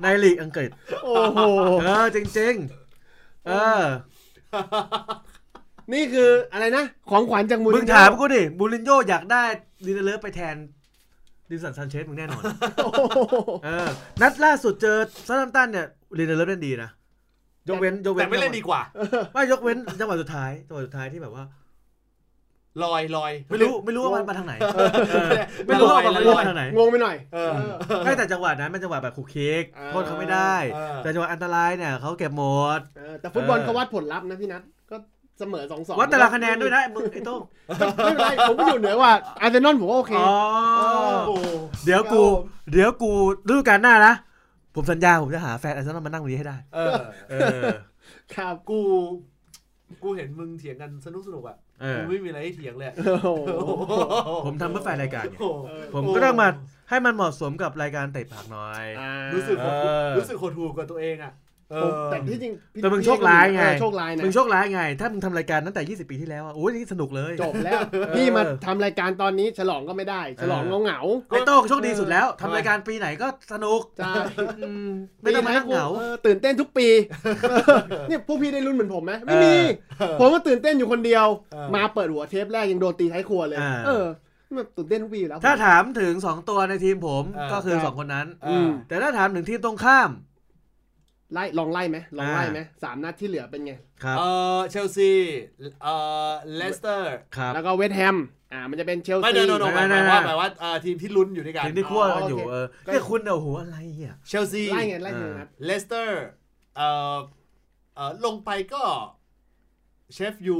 ในลีกอังกฤษ โอ้โหเออจริงๆ เออ นี่คืออะไรนะ ของขวัญจากมูมึริงนโญ่ถามกูดิมูรินโญ่อยากได้ลินเดอร์เลิฟไปแทนดาวินสันซานเชสมึงแน่นอนโอ้โหเออ นัดล่าสุดเจอซัตแฮมป์ตันเนี่ยลินเดอร์เลิฟเล่นดีนะ ยกเว้นยกเว้นแต่ไม่เล่นดีกว่าไม่ยกเว้นจังหวะสุดท้ายจังหวะสุดท้ายที่แบบว่าลอยลอยไม่รู้ไม่รู้ว่ามันมาทางไหนเออไม่รู้ลอว่ายมันลอยมาทางไหนงงไปหน่อยเออไม่แต่จังหวะนั้นเป็นจังหวะแบบคุกคิกอ่าโทษเขาไม่ได้เออแต่จังหวะอันตรายเนี่ยเขาเก็บหมดเออแต่ฟุตบอลเออเขาวัดผลลัพธ์นะพี่นัทก็เสมอสองสองวัดแต่ละคะแนนด้วยนะมึงไอ้โต้งไม่เป็นไรผมก็อยู่เหนือกว่าอาร์เซนอลผมว่าโอเคอ๋อโอ้เดี๋ยวกูครับผมเดี๋ยวกูฤดูกาลหน้านะ ผมสัญญาผมจะหาแฟนอาร์เซนอลมานั่งตรงนี้ให้ได้ เออ เออ ครับ กู กูเห็นมึงเถียงกันสนุกสนุกอะ เออ กูไม่มีอะไรให้เถียงเลยอะโอ้โหผมทำเพื่อแฟนรายการไงโอ้โหผมก็ต้องมาให้มันเหมาะสมกับรายการเตะผักหน่อย อ่ารู้สึกเออ รู้สึกโหดหูกับตัวเองอะเอผมอ แต่ที่จริงพี่แต่มึงโชคร้ายไงเออโชคร้ายนะมึงโชคร้ายไง ถ้ามึงทำรายการตั้งแต่ 20 ปีที่แล้วอะโอ้ยนี่สนุกเลย จบแล้วพี่มาทำรายการตอนนี้ฉลองก็ไม่ได้ ฉลองเงาเหงาไอ้โต้งโชคดีสุดแล้วทำรายการปีไหนก็สนุกๆใช่อืมไม่ต้องมานั่งเหงาออตื่นเต้นทุกปีเนี่ยพวกพี่ได้รุ่นเหมือนผมไหมไม่มีผมก็ตื่นเต้นอยู่คนเดียวเออมาเปิดหัวเทปแรกยังโดนตีท้ายครัวเลยอ่าเออแบบตื่นเต้นทุกปีอยู่แล้ว ถ้าถามถึงสองตัวในทีมผมเออก็คือครับสองคนนั้นเออือมแต่ถ้าถามถึงทีมตรงข้าม ไล่ลองไล่ไหมลองไล่อ่าไหมสามนัดที่เหลือเป็นไงครับเออเชลซีเออเลสเตอร์ครับแล้วก็เวสต์แฮมอ่ามันจะเป็นเชลไม่ซีเดินโนโนหไม่มายไม่หมายว่าไม่หมายว่าเอ่อทีมที่ลุ้นอยู่ด้วยกันทีมที่คั่วกันอยู่อ๋อโอเคเออเนี่ยคุณเนี่ยโอ้โหอะไรอะเชลซีไล่ไงไล่ทีละนัดเลสเตอร์เอ่อเอ่อลงไปก็เชฟยู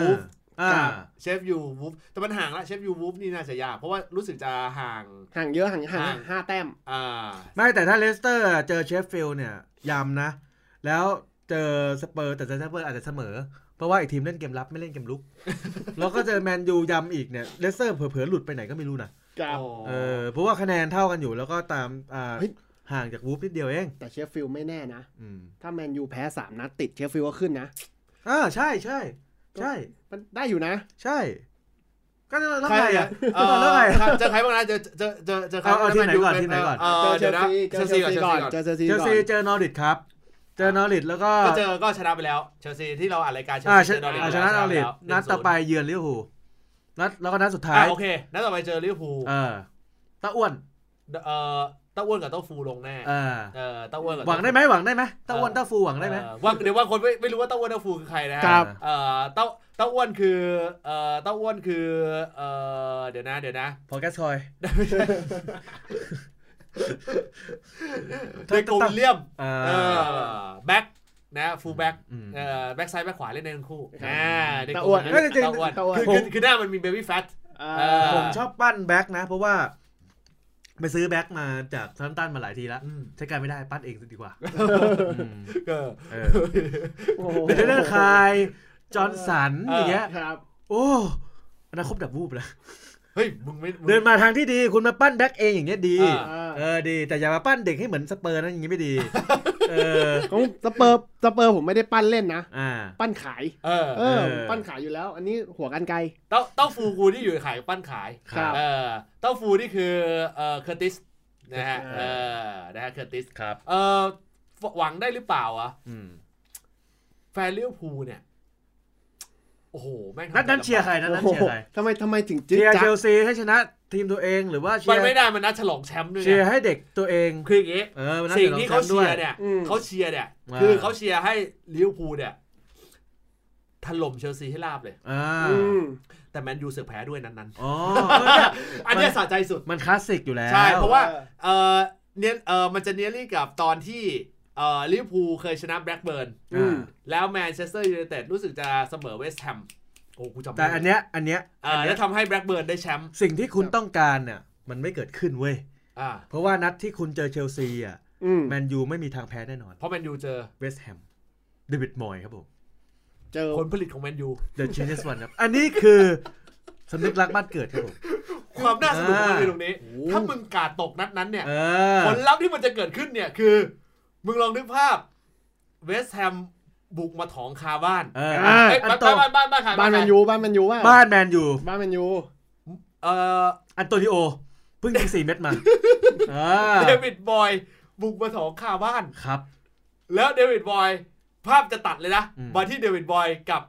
วูฟอ่าเชฟยูวูฟแต่มันห่างละเชฟยูวูฟนี่น่าจะยากเพราะว่ารู้สึกจะห่างห่างเยอะห่างห่างห่างห้าแต้มอ่าไม่แต่ถ้าเลสเตอร์เจอเชฟฟิลด์เนี่ย ยำนะ แล้วเจอสเปอร์แต่เจอสเปอร์อาจจะเสมอ เพราะว่าอีกทีมเล่นเกมรับไม่เล่นเกมลุก แล้วก็เจอแมนยูยำอีกเนี่ยเลสเตอร์เผลอๆหลุดไปไหนก็ไม่รู้นะครับโอ้เออเพราะว่าคะแนนเท่ากันอยู่แล้วก็ตามอ่าเฮ้ยห่างจากวูฟนิดเดียวเอง แต่เชฟฟิลด์ไม่แน่นะอืมถ้าแมนยูแพ้สามนัดติดเชฟฟิลด์ก็ขึ้นนะอ่าใช่ใช่ใช่ มันได้อยู่นะ ใช่ ก็แล้วใครไงอะอะเออแล้วไงเจอใครบ้างนะเจอเจอเจอเจอใครเอาเอาบ้างะทีมไหนก่อนแมทีมไหนก่อนเอเจออเชเดี๋ยวลนะซีเจเชอลเชซีลก่อนซีเชลซีก่อนก่อนเจอเชลซีก่อนเชลซีเจอนอริทครับเจอนอริทแล้วก็ก็เจอก็ชนะไปแล้วเชลซีที่เราอ่านรายการเชลอ่าซีชเจอนอริทอ่าชนะนอริทแล้วนัดต่อไปเยือนลิเวอร์พูลนัดแล้วก็นัดสุดท้ายอ่าโอเคนัดต่อไปเจอลิเวอร์พูลเออตาอ้วนเอ่อเต้าอ้วนกับเต้าฟูลงแน่เออเออเต้าอ้วนกับหวังได้ไหมหวังได้ไหมตาอ้วนตาฟูหวังได้ไหมเออว่าเดี๋ยวว่าคนไม่ไม่รู้ว่าเต้าอ้วนเต้าฟูคือใครนะฮะครับเอ่อเต้า เต้าอ้วนคือเอ่อเต้าอ้วนคือเอ่อเดี๋ยวนะเดี๋ยวนะพอแกสคอยเนโกวิลเลียมเอเอออแบ็คนะ fullback อืมเอ่อแบ็คซ้ายแบ็คขวาเล่นได้ทั้งคู่ครับอ่าเนโกเต้าอ้วนวิลเลียมเอ้ยจริงๆเต้าอ้วนเต้าอ้วนคือคือคือหน้ามันมี baby fat อ่าเออผมชอบปั้นแบ็คนะ เพราะว่าไปซื้อแบ็คมาจากซัมตันมาหลายทีแล้วอืมใช้การไม่ได้ปั้นเองดีกว่าอืมก็เออโอ้โหเบเดอร์คาย จอร์นสันอย่างเงี้ยครับโอ้อนาคตดับวูบเลยเฮ้ยมึงไม่มึงเดินมาทางที่ดีคุณมาปั้นแบ็คเองอย่างเงี้ยดีอ่าอ่าเออดี แต่อย่ามาปั้นเด็กให้เหมือนสเปอร์นะอย่างงี้ไม่ดี เออของสเปอร์สเปอร์ผมไม่ได้ปั้นเล่นนะอ่าปั้นขายเออเออเออ ปั้นขายอยู่แล้ว อันนี้หัวกันไกลเต้าเต้าฟูกูที่อยู่ขายปั้นขายครับเออเต้าฟูนี่คือเอ่อเคอร์ติสนะฮะเอเอออนะฮะเคอร์ติสครับเออหวังได้หรือเปล่าอะอืมแฟนลิเวอร์พูลเนี่ย โอ้โห แม่งทำนัดนั้นเชียร์ใครนัดนั้นเชียร์ใครทำไมทำไมถึงจึ๊กเชียร์จัเชกลซีให้ชนะทีมตัวเองหรือว่าเชีมันยร์ไม่ได้มันนัดฉลองแชมป์ด้วยเชียร์ไงให้เด็กตัวเองคืออย่างงี้เออมันน่าสิ่งจะที่ลเขาแชมป์เชีด้วยยร์เนี่ยอืมเขาเชียร์เนี่ยอ่าคือเขาเชียร์ให้ลิเวอร์พูลเนี่ยถล่มเชลซีให้ราบเลยอ่าอืมแต่แมนยูเสือกแพ้ด้วยนั้นอ๋อเออเนี่ยๆอันเนี้ยสะใจสุดมันคลาสสิกอยู่แล้วใช่เพราะว่าเออเออเนี่ยเออมันจะ nearly กับตอนที่ เออลิเวอร์พูลเคยชนะแบล็กเบิร์นอืมแล้วแมนเชสเตอร์ยูไนเต็ดรู้สึกจะเสมอเวสต์แฮมโอ้กูจำไม่แต่อันเนี้ยอันเนี้ยอ่าอันเนี้แล้ยวทำให้แบล็กเบิร์นได้แชมป์สิ่งที่คุณต้องการเนี่ยมันไม่เกิดขึ้นเว้ยอ่าเพราะว่านัดที่คุณเจอเชลซีอะอืมแมนยูไม่มีทางแพ้แน่นอน เพราะแมนยูเจอเวสต์แฮมเดวิดมอยส์ครับผมเจอผลผลิตของแมนยู The Genius One ครับอันนี้คือสำนึกรักบ้านเกิดครับผมความน่าสนุกของมันอ่าคือตรงนี้ ถ้ามึงการ์ดตกนัดนั้นเนี่ยเออผลลัพธ์ที่มันจะเกิดขึ้นเนี่ยคือ มึงลองนึกภาพ เวสต์แฮมบุกมาถองคาบ้านเอออ่าเอ้ยอันบ้านโต บ้านบ้านบ้านใครบ้านแมนยูบ้านแมนยูว่าบ้านแมนยูบ้านแมนยูเอ่ออันโตนิโอเพิ่งยิงสี่เม็ดมาเออเดวิดบอยบุกมาถองคาบ้าน ครับ แล้วเดวิดบอยภาพจะตัดเลยนะอืม มาที่เดวิดบอยกับ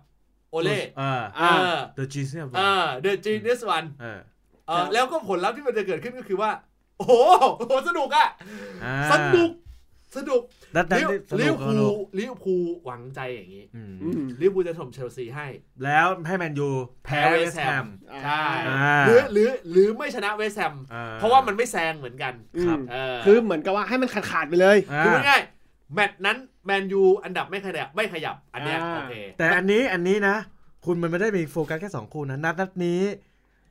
โอเล่เออ เออ The Genius เอ One อ The Genius One เออเออแล้วก็ผลลัพธ์ที่มันจะเกิดขึ้นก็คือว่า โอ้โหโอ้โหสนุกอะอ่าสนุก สนุกนัดนั้นลิเวนี่สลินุเวกอร์สพูนุลกลิเวอร์พูลหวังใจอย่างนี้อืมอืมลิเวอร์พูลจะถล่มเชลซีให้ แล้วให้แมนยูแพ้แพ้เวเวสสต์ต์แฮแฮมมอ่าใช่อ่าหรือหรือหรือไม่ชนะเวสต์แฮมอ่เพราะว่ามันไม่แซงเหมือนกันครับอืมเออคือเหมือนกับว่าให้มันขาดขาดๆไปเลยอ่าคือง่ายๆแมตช์นั้นแมนยูอันดับไม่ขยับไม่ขยับอันเนี้ยอ่าโอเคแต่อันนี้อันนี้นะ คุณมันไม่ได้มีโฟกัสแค่สองคู่นะนัดนัดนี้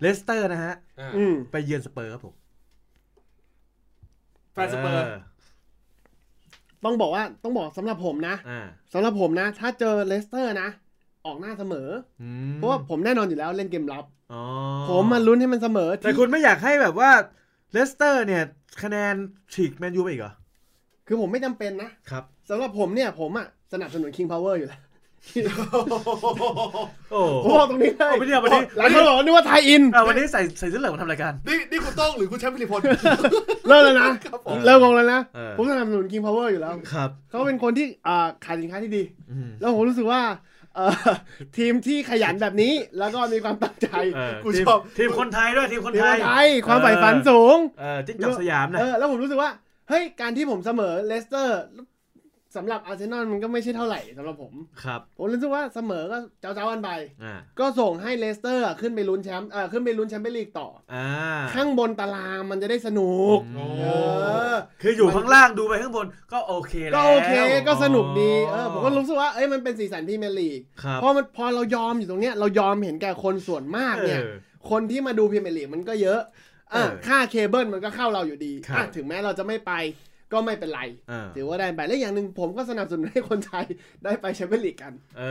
เลสเตอร์นะฮะอ่าอืมไปเยือนสเปอร์ครับผมแฟนสเปอร์ ต้องบอกว่าต้องบอกสำหรับผมนะอ่าสำหรับผมนะ ถ้าเจอเลสเตอร์นะ ออกหน้าเสมออือมเพราะว่าผมแน่นอนอยู่แล้วเล่นเกมรับอ๋อผมมาลุ้นให้มันเสมอ แต่ที่คุณไม่อยากให้แบบว่าเลสเตอร์เนี่ย คะแนนฉีกแมนยูไปอีกเหรอ คือผมไม่จำเป็นนะครับสำหรับผมเนี่ยผมอะสนับสนุน King Power อยู่แล้ว โอ้ผมบอกตรงนี้เลยโอ้ไม่เนี่ยวันนี้หลายคนบอกว่านึกว่าไทยอินอะวันนี้ใส่ใส่เสื้อเหลืองมาทำรายการ นี่นี่คุณต้องหรือคุณแชมป์พิริพลเริ่มแล้วนะครับผมเริ่มงงแล้วนะเออผมสนับสนุน King Power อยู่แล้ว ครับ เขาเป็นคนที่อ่าขายสินค้าที่ดีอืมแล้วผมรู้สึกว่าเออทีมที่ขยันแบบนี้แล้วก็มีความตั้งใจเออกูทีมชอบทีมคนไทยด้วยทีมคนทีมไทยไทย ความใฝ่ฝันสูงเออจิ้งจอกสยามนะเออแล้วผมรู้สึกว่าเฮ้ยการที่ผมเสมอเลสเตอร์ สำหรับอาร์เซนอลมันก็ไม่ใช่เท่าไหร่สำหรับผม ครับ ผมรู้สึกว่าเสมอก็เจ๊าเจ๊ากันไป อ่า ก็ส่งให้เลสเตอร์ขึ้นไปลุ้นแชมป์เออขึ้นไปลุ้นแชมเปี้ยนลีกต่อ อ่าข้างบนตารางมันจะได้สนุกอืมโอ้ เออ คืออยู่ข้างล่างดูไปข้างบนก็โอเคแล้ว ก็โอเคก็สนุกดี เออ ผมก็รู้สึกว่า เอ้ย มันเป็นสีสันพรีเมียร์ลีก ครับเพราะมันพอเรายอมอยู่ตรงเนี้ย เรายอมเห็นแก่คนส่วนมากเนี่ย ออ คนที่มาดูพรีเมียร์ลีกมันก็เยอะอะเออค่าเคเบิลมันก็เข้าเราอยู่ดีครับ อะถึงแม้เราจะไม่ไป ก็ไม่เป็นไรอ่าถือว่าได้ไปและอย่างหนึ่งผมก็สนับสนุนให้คนไทยได้ไปแชมเปี้ยนลีกกันเอ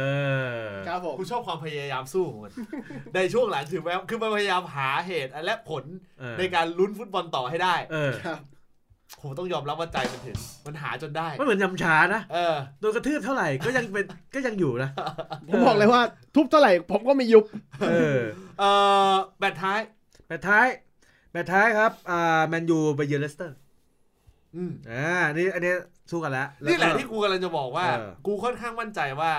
อครับผมกูชอบความพยายามสู้ของมันในช่วงหลังถึงแม้คือมันพยายามหาเหตุและผลเออในการลุ้นฟุตบอลต่อให้ได้เออครับผมต้องยอมรับว่าใจมันถึง มันหาจนได้ไม่เหมือนยำชานะเออโดนกระทืบเท่าไหร่ก็ยังเป็นก็ยังอยู่นะผมบอกเลยว่าทุบเท่าไหร่ผมก็ไม่ยุบเออเออแบตท้ายแมตช์ท้ายแมตช์ท้ายครับอ่าแมนยูไปเยือนเลสเตอร์ อืมอ่านี่อันนี้สู้กันแล้วนี่แหละวก็ที่กูกำลังจะบอกว่าเออกูค่อนข้างมั่นใจว่า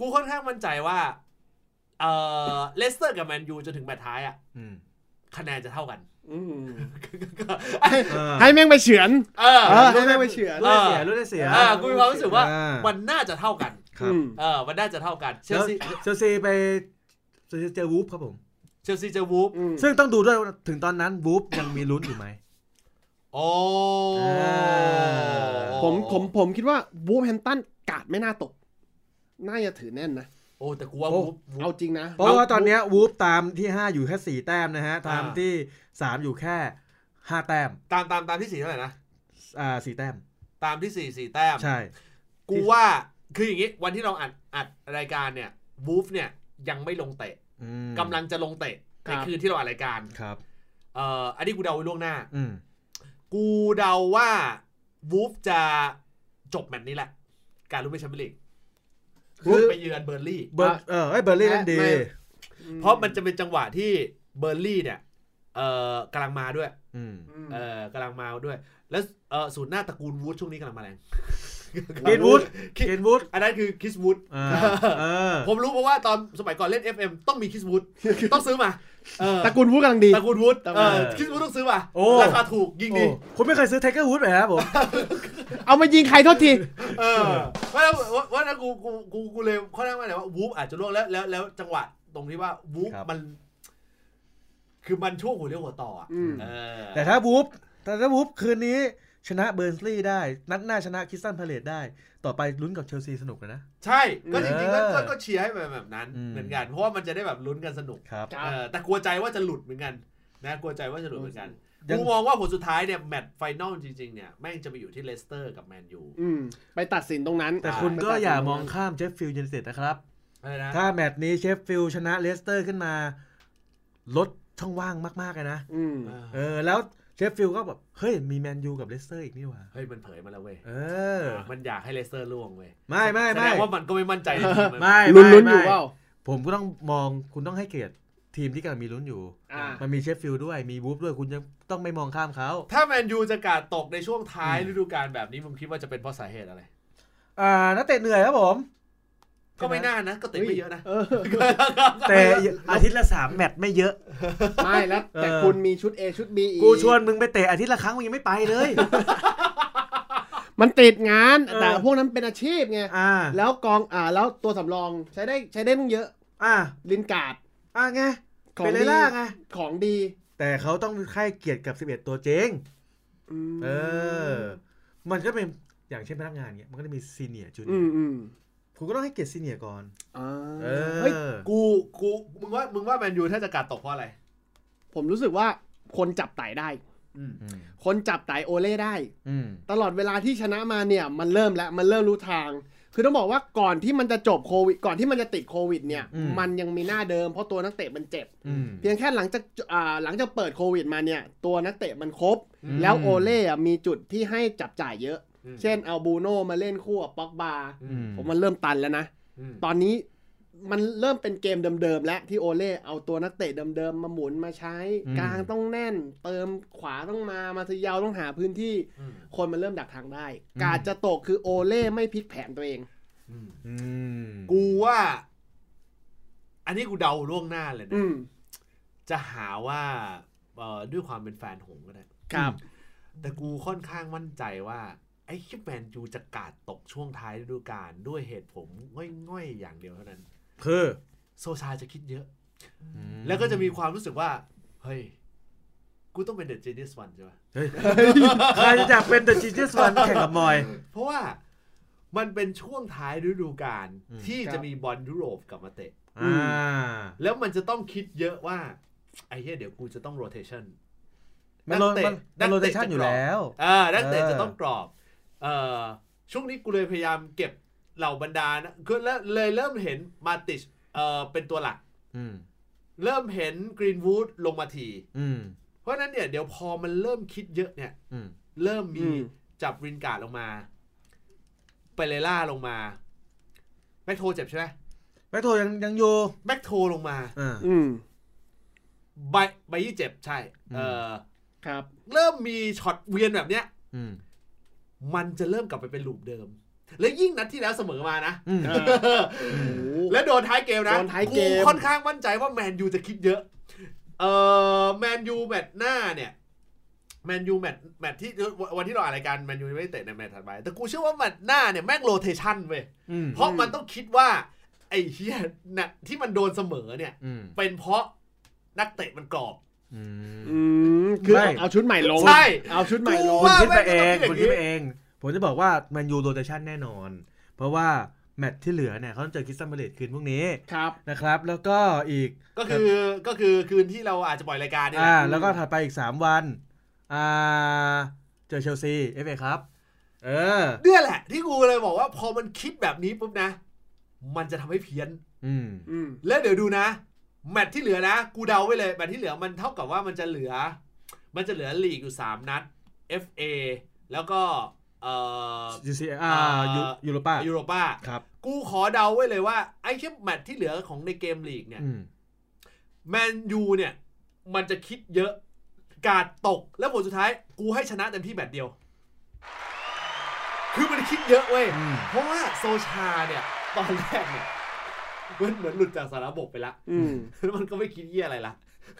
กูค่อนข้างมั่นใจว่า เออเลสเตอร์กับแมนยูจนถึงแมตช์ท้ายอะอืมคะแนนจะเท่ากันอืมเออให้แม่งไปเฉือนเออเออให้แม่งไปเฉือนรู้ได้เสียลูกได้เสียอ่ากูมีความรู้สึกว่าอ่ามันน่าจะเท่ากันครับอืมเออมันน่าจะเท่ากันแล้วเชลซีเชลซีไปเชลซีเจอวูล์ฟครับผมเชลซีเจอวูล์ฟอืมซึ่งต้องดูด้วยว่าถึงตอนนั้นวูล์ฟยังมีลุ้นอยู่ไหม โอ้อ่าผมผมผมคิดว่าวูฟแฮมตันกาดไม่น่าตก น่าจะถือแน่นนะ โอ้ แต่กูว่าโอ้วูฟวูฟเอาจริงนะ เพราะว่าตอนเนี้ยวูฟตามที่ 5 อยู่แค่ 4 แต้มนะฮะ ตามอ่าที่ 3 อยู่แค่ 5 แต้ม ตามตามตามที่สี่เท่าไหร่นะ อ่าสี่แต้ม ตามที่สี่สี่แต้ม ใช่ กูว่าคืออย่างงี้ วันที่เราอัดอัดรายการเนี่ยวูฟเนี่ยยังไม่ลงเตะอืมกำลังจะลงเตะคในรับคืนที่เราอัดรายการครับเอ่ออันนี้กูเดาไว้ล่วงหน้าอืม กูเดาว่าวูล์ฟจะจบแมตช์นี้แหละ การลุ้นไปแชมเปี้ยนลีกคือวูล์ฟไปเยือนเบิร์นลีย์เบิร์นเออเอ้ยเบิร์นลีย์เล่นดีไม่เพราะมันจะเป็นจังหวะที่เบิร์นลีย์เนี่ย เอ่อกำลังมาด้วยอืมอืมเอ่อกำลังมาด้วย แล้วเอ่อศูนย์หน้าตระกูลวูดช่วงนี้กำลังมาแรงกรีนวูดคริสกรีนวูดอันนั้นคือคริสวูดอ่าเออผมรู้เพราะว่าตอนสมัยก่อนเล่น FM ต้องมีคริสวูดต้องซื้อมาเออ ตระกูลวูดกำลังดีตระกูลวูดตระกูลเออคริสวูดต้องซื้อมาโอ้ราคาถูกยิงโอ้ดีคุณไม่เคยซื้อไทเกอร์วูดส์เลยครับผม เอามายิงใครโทษที เออว่าว่าว่านั้นกูกูกูกูเลยค่อนข้างมั่นใจว่าวูล์ฟอาจจะร่วงแล้วแล้วแล้วจังหวะตรงที่ว่าวูล์ฟครับมัน คือมันช่วงหัวเลี้ยวหัวต่ออะอืมเออแต่ถ้าวูล์ฟแต่ถ้าวูล์ฟคืนนี้ ชนะเบิร์นลีย์ได้ นัดหน้าชนะคริสตัลพาเลซได้ ต่อไปลุ้นกับเชลซีสนุกเลยนะ ใช่ ก็จริงๆก็เออก็ก็เชียร์ให้แบบแบบนั้นอืมเหมือนกัน เพราะว่ามันจะได้แบบลุ้นกันสนุกครับครับเออแต่กลัวใจว่าจะหลุดเหมือนกันนะกลัวใจว่าจะหลุดเหมือนกันยังกูมองว่าผลสุดท้ายเนี่ยแมตช์ final จริงๆเนี่ยแม่งจะไปอยู่ที่เลสเตอร์กับแมนยูอืมไปตัดสินตรงนั้น แต่คุณไปก็ตัดสินอย่าตรงนั้นมองข้ามเชฟฟิลด์ยูไนเต็ดนะครับอะไรนะถ้าแมตช์นี้เชฟฟิลด์ชนะเลสเตอร์ขึ้นมา ลดช่องว่างมากๆเลยนะอืมเออเออแล้วเช ฟฟิลด์ก็แบบเฮ้ยมีแมนยูกับเลสเตอร์อีกนี่หว่าเฮ้ยมันเผยมาแล้วเว้ยเออ มันอยากให้เลสเตอร์ร่วงเว้ยไม่ไม่แสดไม่งว่ามันก็ไม่มั่นใจในทีมมันไม่ลุ้นไม่ลุ้นอยู่ไม่เปล่า ผมก็ต้องมองคุณต้องให้เกียรติทีมที่กำลังมีลุ้นอยู่ อ่ามันมีเชฟฟิลด์ด้วยมีวูล์ฟด้วยคุณยังต้องไม่มองข้ามเขา ถ้าแมนยูจะการ์ดตกในช่วงท้ายอืมฤดูกาลแบบนี้มึงคิดว่าจะเป็นเพราะสาเหตุอะไร อ่านักเตะเหนื่อยครับผม ก็ไม่น่านะ ก็เตะไม่เยอะนะเออแต่อาทิตย์ละสามแมตช์ไม่เยอะ ไม่แล้วแต่เออคุณมีชุด A ชุด B อีกกูชวนมึงไปเตะอาทิตย์ละครั้งมึงยังไม่ไปเลย มันติดงานเออแต่พวกนั้นเป็นอาชีพไงอ่าแล้วกองอ่าแล้วตัวสำรองใช้ได้ใช้ได้ตั้งเยอะ อ่าลินการ์ดอ่าไงของเป็นเลดีล่าไงของดี แต่เขาต้องให้เกียรติกับ11ตัวเจ๊งมเออ มันก็เป็นอย่างเช่นพนักงานเงี้ยมันก็จะมีซีเนียร์จูอืเนียมร์อืม คุณก็ต้องให้เกียรติซีเนียร์ก่อนอ่าเอเฮ้ยอกูกูมึงว่ามึงว่าแมนยูถ้าจะกาดตกเพราะอะไร ผมรู้สึกว่าคนจับไต่ได้อืมอืมคนจับไต่โอเล่ได้อืมตลอดเวลาที่ชนะมาเนี่ย มันเริ่มแล้ว มันเริ่มรู้ทาง คือต้องบอกว่าก่อนที่มันจะจบโควิด ก่อนที่มันจะติดโควิด เนี่ยอืมมันยังมีหน้าเดิมเพราะตัวนักเตะมันเจ็บอืมเพียงแค่หลังจากอ่าหลังจากเปิดโควิด มาเนี่ย ตัวนักเตะมันครบอืมแล้วโอเล่อะมีจุดที่ให้จับจ่ายเยอะอืม เช่นเอาบูโน่มาเล่นคู่กับป็อกบาอืมผมมันเริ่มตันแล้วนะอืมตอนนี้มันเริ่มเป็นเกมเดิมๆแล้วที่โอเล่เอาตัวนักเตะเดิมๆมาหมุนมาใช้อืมกลางต้องแน่น เติมขวาต้องมามาทยาวต้องหาพื้นที่อืมคนมันเริ่มดักทางได้ การจะตกคือโอเล่ไม่พลิกแผนตัวเองอืมอืมกูว่า อันนี้กูเดาล่วงหน้าเลยอืนะมจะหาว่าเอ่อด้วยความเป็นแฟนหงส์ก็ได้ครับ แต่กูค่อนข้างมั่นใจว่า ไอ้คิปแมนยูจะกาดตกช่วงท้ายฤดูกาลด้วยเหตุผลง่อยๆ อย่างเดียวเท่านั้น คือโซชาจะคิดเยอะอืมแล้วก็จะมีความรู้สึกว่า เฮ้ย กูต้องเป็นเดอะ e จ i สวันใช่ปะเฮ้ยใครจะอยากเป็น The Genius One แข่งกับมอย เพราะว่ามันเป็นช่วงท้ายฤดูกาลอืมที่ครับจะมีบอลยุโรปกลับมาเตะอ่าแล้วมันจะต้องคิดเยอะว่า ไอ้เหี้ยเดี๋ยวกูจะต้องโรเ t ชันมันโรมันมันโรเตชันอยู่แล้วอ่านักเตะเออจะต้องกรอบ เอ่อช่วงนี้กูเลยพยายามเก็บเหล่าบรรดานะคือแล้วเลยเริ่มเห็นมาติชเอ่อเป็นตัวหลักอืมเริ่มเห็นกรีนวูดลงมาทีอืมเพราะฉะนั้นเนี่ยเดี๋ยวพอมันเริ่มคิดเยอะเนี่ยอืมเริ่มมีอืมจับรินการ์ดลงมาเปเรล่าลงมา แม็กโทเจ็บใช่ไหมแม็กโทยังยังอยู่แม็กโทลงมาอ่าอืมไบไบยี่เจ็บใช่ เออครับ เริ่มมีช็อตเวียนแบบเนี้ย อืม มันจะเริ่มกลับไปเป็น loop เดิม และยิ่งนัดที่แล้วเสมอมานะอืมเออโอ้โหและโดนท้ายเกมนะโดนท้ายเกมค่อนข้างมั่นใจว่าแมนยูจะคิดเยอะ เอ่อแมนยูแมตช์หน้าเนี่ยแมนยูแมตช์แมตช์ที่วันที่เราอ่านรายการแมนยูไม่ได้เตะในแมตช์ถัดไปแต่กูเชื่อว่าแมตช์หน้าเนี่ยแม่ง rotation เว้ยอืมเพราะมันต้องคิดว่า ไอ้เฮียน่ะที่มันโดนเสมอเนี่ยอืมเป็นเพราะนักเตะมันกรอบ อืมอืมคือไม่ เอาชุดใหม่ลงใช่ เอาชุดใหม่ลงกูคุณว่าคิดไปเองแม่งก็ต้องคิดอย่างนี้คุณคิดไปเอง ผมจะบอกว่าแมนยู rotation แน่นอน เพราะว่าแมตช์ที่เหลือเนี่ยเขาต้องเจอคริสตัลพาเลซคืนพวกนี้ครับ นะครับ แล้วก็อีก ก็คือก็คือคืนที่เราอาจจะปล่อยรายการนี่แหอ่า ละแล้วก็ถัดไปอีก 3 วัน อ่า เจอเชลซีเอฟเอครับ เออ เนี่ยแหละ ที่กูเลยบอกว่าพอมันคิดแบบนี้ปุ๊บนะ มันจะทำให้เพี้ยน อืม อืมแล้วเดี๋ยวดูนะ แมตช์ที่เหลือนะ กูเดาไว้เลยแมตช์ที่เหลือมันเท่ากับว่ามันจะเหลือ มันจะเหลือลีกอยู่ 3 นัด FA แล้วก็เอ่อยูซีอ่ายูยูโรป้ายูโรป้าครับ กูขอเดาไว้เลยว่า ไอ้แค่แมตช์ที่เหลือของในเกมลีกเนี่ยอืมแมนยูเนี่ย มันจะคิดเยอะกาดตกแล้วผลสุดท้าย กูให้ชนะเต็มที่แมตช์เดียว คือมันคิดเยอะเว้ยอืมเพราะว่าโซชาเนี่ย ตอนแรกเนี่ย มันเหมือนหลุดจากสารบบไปละอืมแล้วมันก็ไม่คิดเยี่ยอะไรละ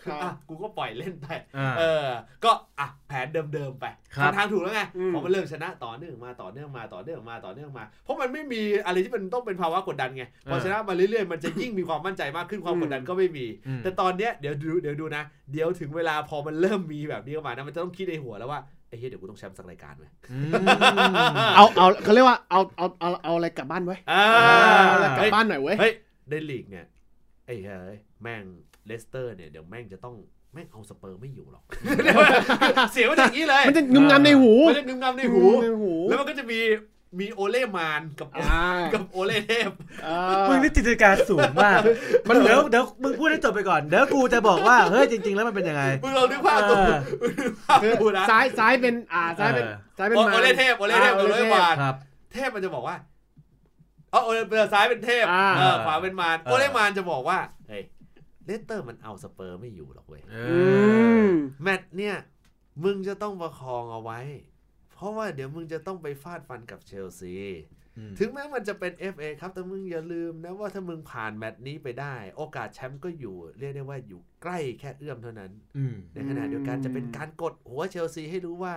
ครับอะกูก็ปล่อยเล่นไปอ่าเออ ก็อะแผนเดิมๆไปครับทางถูกแล้วไงอืมพอมันเริ่มชนะต่อเนื่องมาต่อเนื่องมาต่อเนื่องมาต่อเนื่องมา เพราะมันไม่มีอะไรที่มันต้องเป็นภาวะกดดันไง พอชนะมาเรื่อยๆ มันจะยิ่งมีความมั่นใจมากขึ้นความกดดันก็ไม่มีอืมแต่ตอนเนี้ยเดี๋ยวดูเดี๋ยวดูนะ เดี๋ยวถึงเวลาพอมันเริ่มมีแบบนี้เข้ามานะมันจะต้องคิดในหัวแล้วว่าไอ้เหี้ยเดี๋ยวกูต้องแชมป์สักรายการเว้ยอืมเอาเอาเขาเรียกว่าเอาเอาเอาเอาอะไรกลับบ้านไว้อ่าเอาอะไรกลับเฮ้ยบ้านหน่อยเว้ยเฮ้ย ในลีกเนี่ยไอ้เฮ้ยแม่งเลสเตอร์เนี่ยเดี๋ยวแม่งจะต้องแม่งเอาสเปอร์ไม่อยู่หรอก เสียงมันจะอย่างนี้เลยมันจะงึมงำในหูมันจะงึมงำในหูในหูแล้วมันก็จะมีมีโอเล่มารกับอ่ากับโอเล่เทพอ่ามึงนี่จินตนาการสูงมาก มันเดี๋ยวเดี๋ยวมึงพูดให้จบไปก่อนเดี๋ยวกูจะบอกว่าเฮ้ยจริง ๆ แล้วมันเป็นยังไงมึงลองนึกภาพดูเออมึงนึกภาพคือดูนะซ้ายซ้ายเป็นอ่าซ้ายเป็นเออซ้ายเป็นโอมาโอเล่เทพโอเล่เทพอ่าโอเล่มารครับเทพมันจะบอกว่า เออโอเล่ซ้ายเป็นเทพอ่า เออขวาเป็นมารเออ โอเล่มารจะบอกว่าเฮ้ยเลสเตอร์มันเอาสเปอร์ไม่อยู่หรอกเว้ยเออือมแมตช์เนี่ย มึงจะต้องประคองเอาไว้ เพราะว่าเดี๋ยวมึงจะต้องไปฟาดฟันกับเชลซีอืมถึงแม้มันจะเป็น FA ครับแต่มึงอย่าลืมนะว่าถ้ามึงผ่านแมตช์นี้ไปได้ โอกาสแชมป์ก็อยู่ เรียกได้ว่าอยู่ใกล้แค่เอื้อมเท่านั้นอืมในขณะเดียวกันจะเป็นการกดหัวเชลซีให้รู้ว่า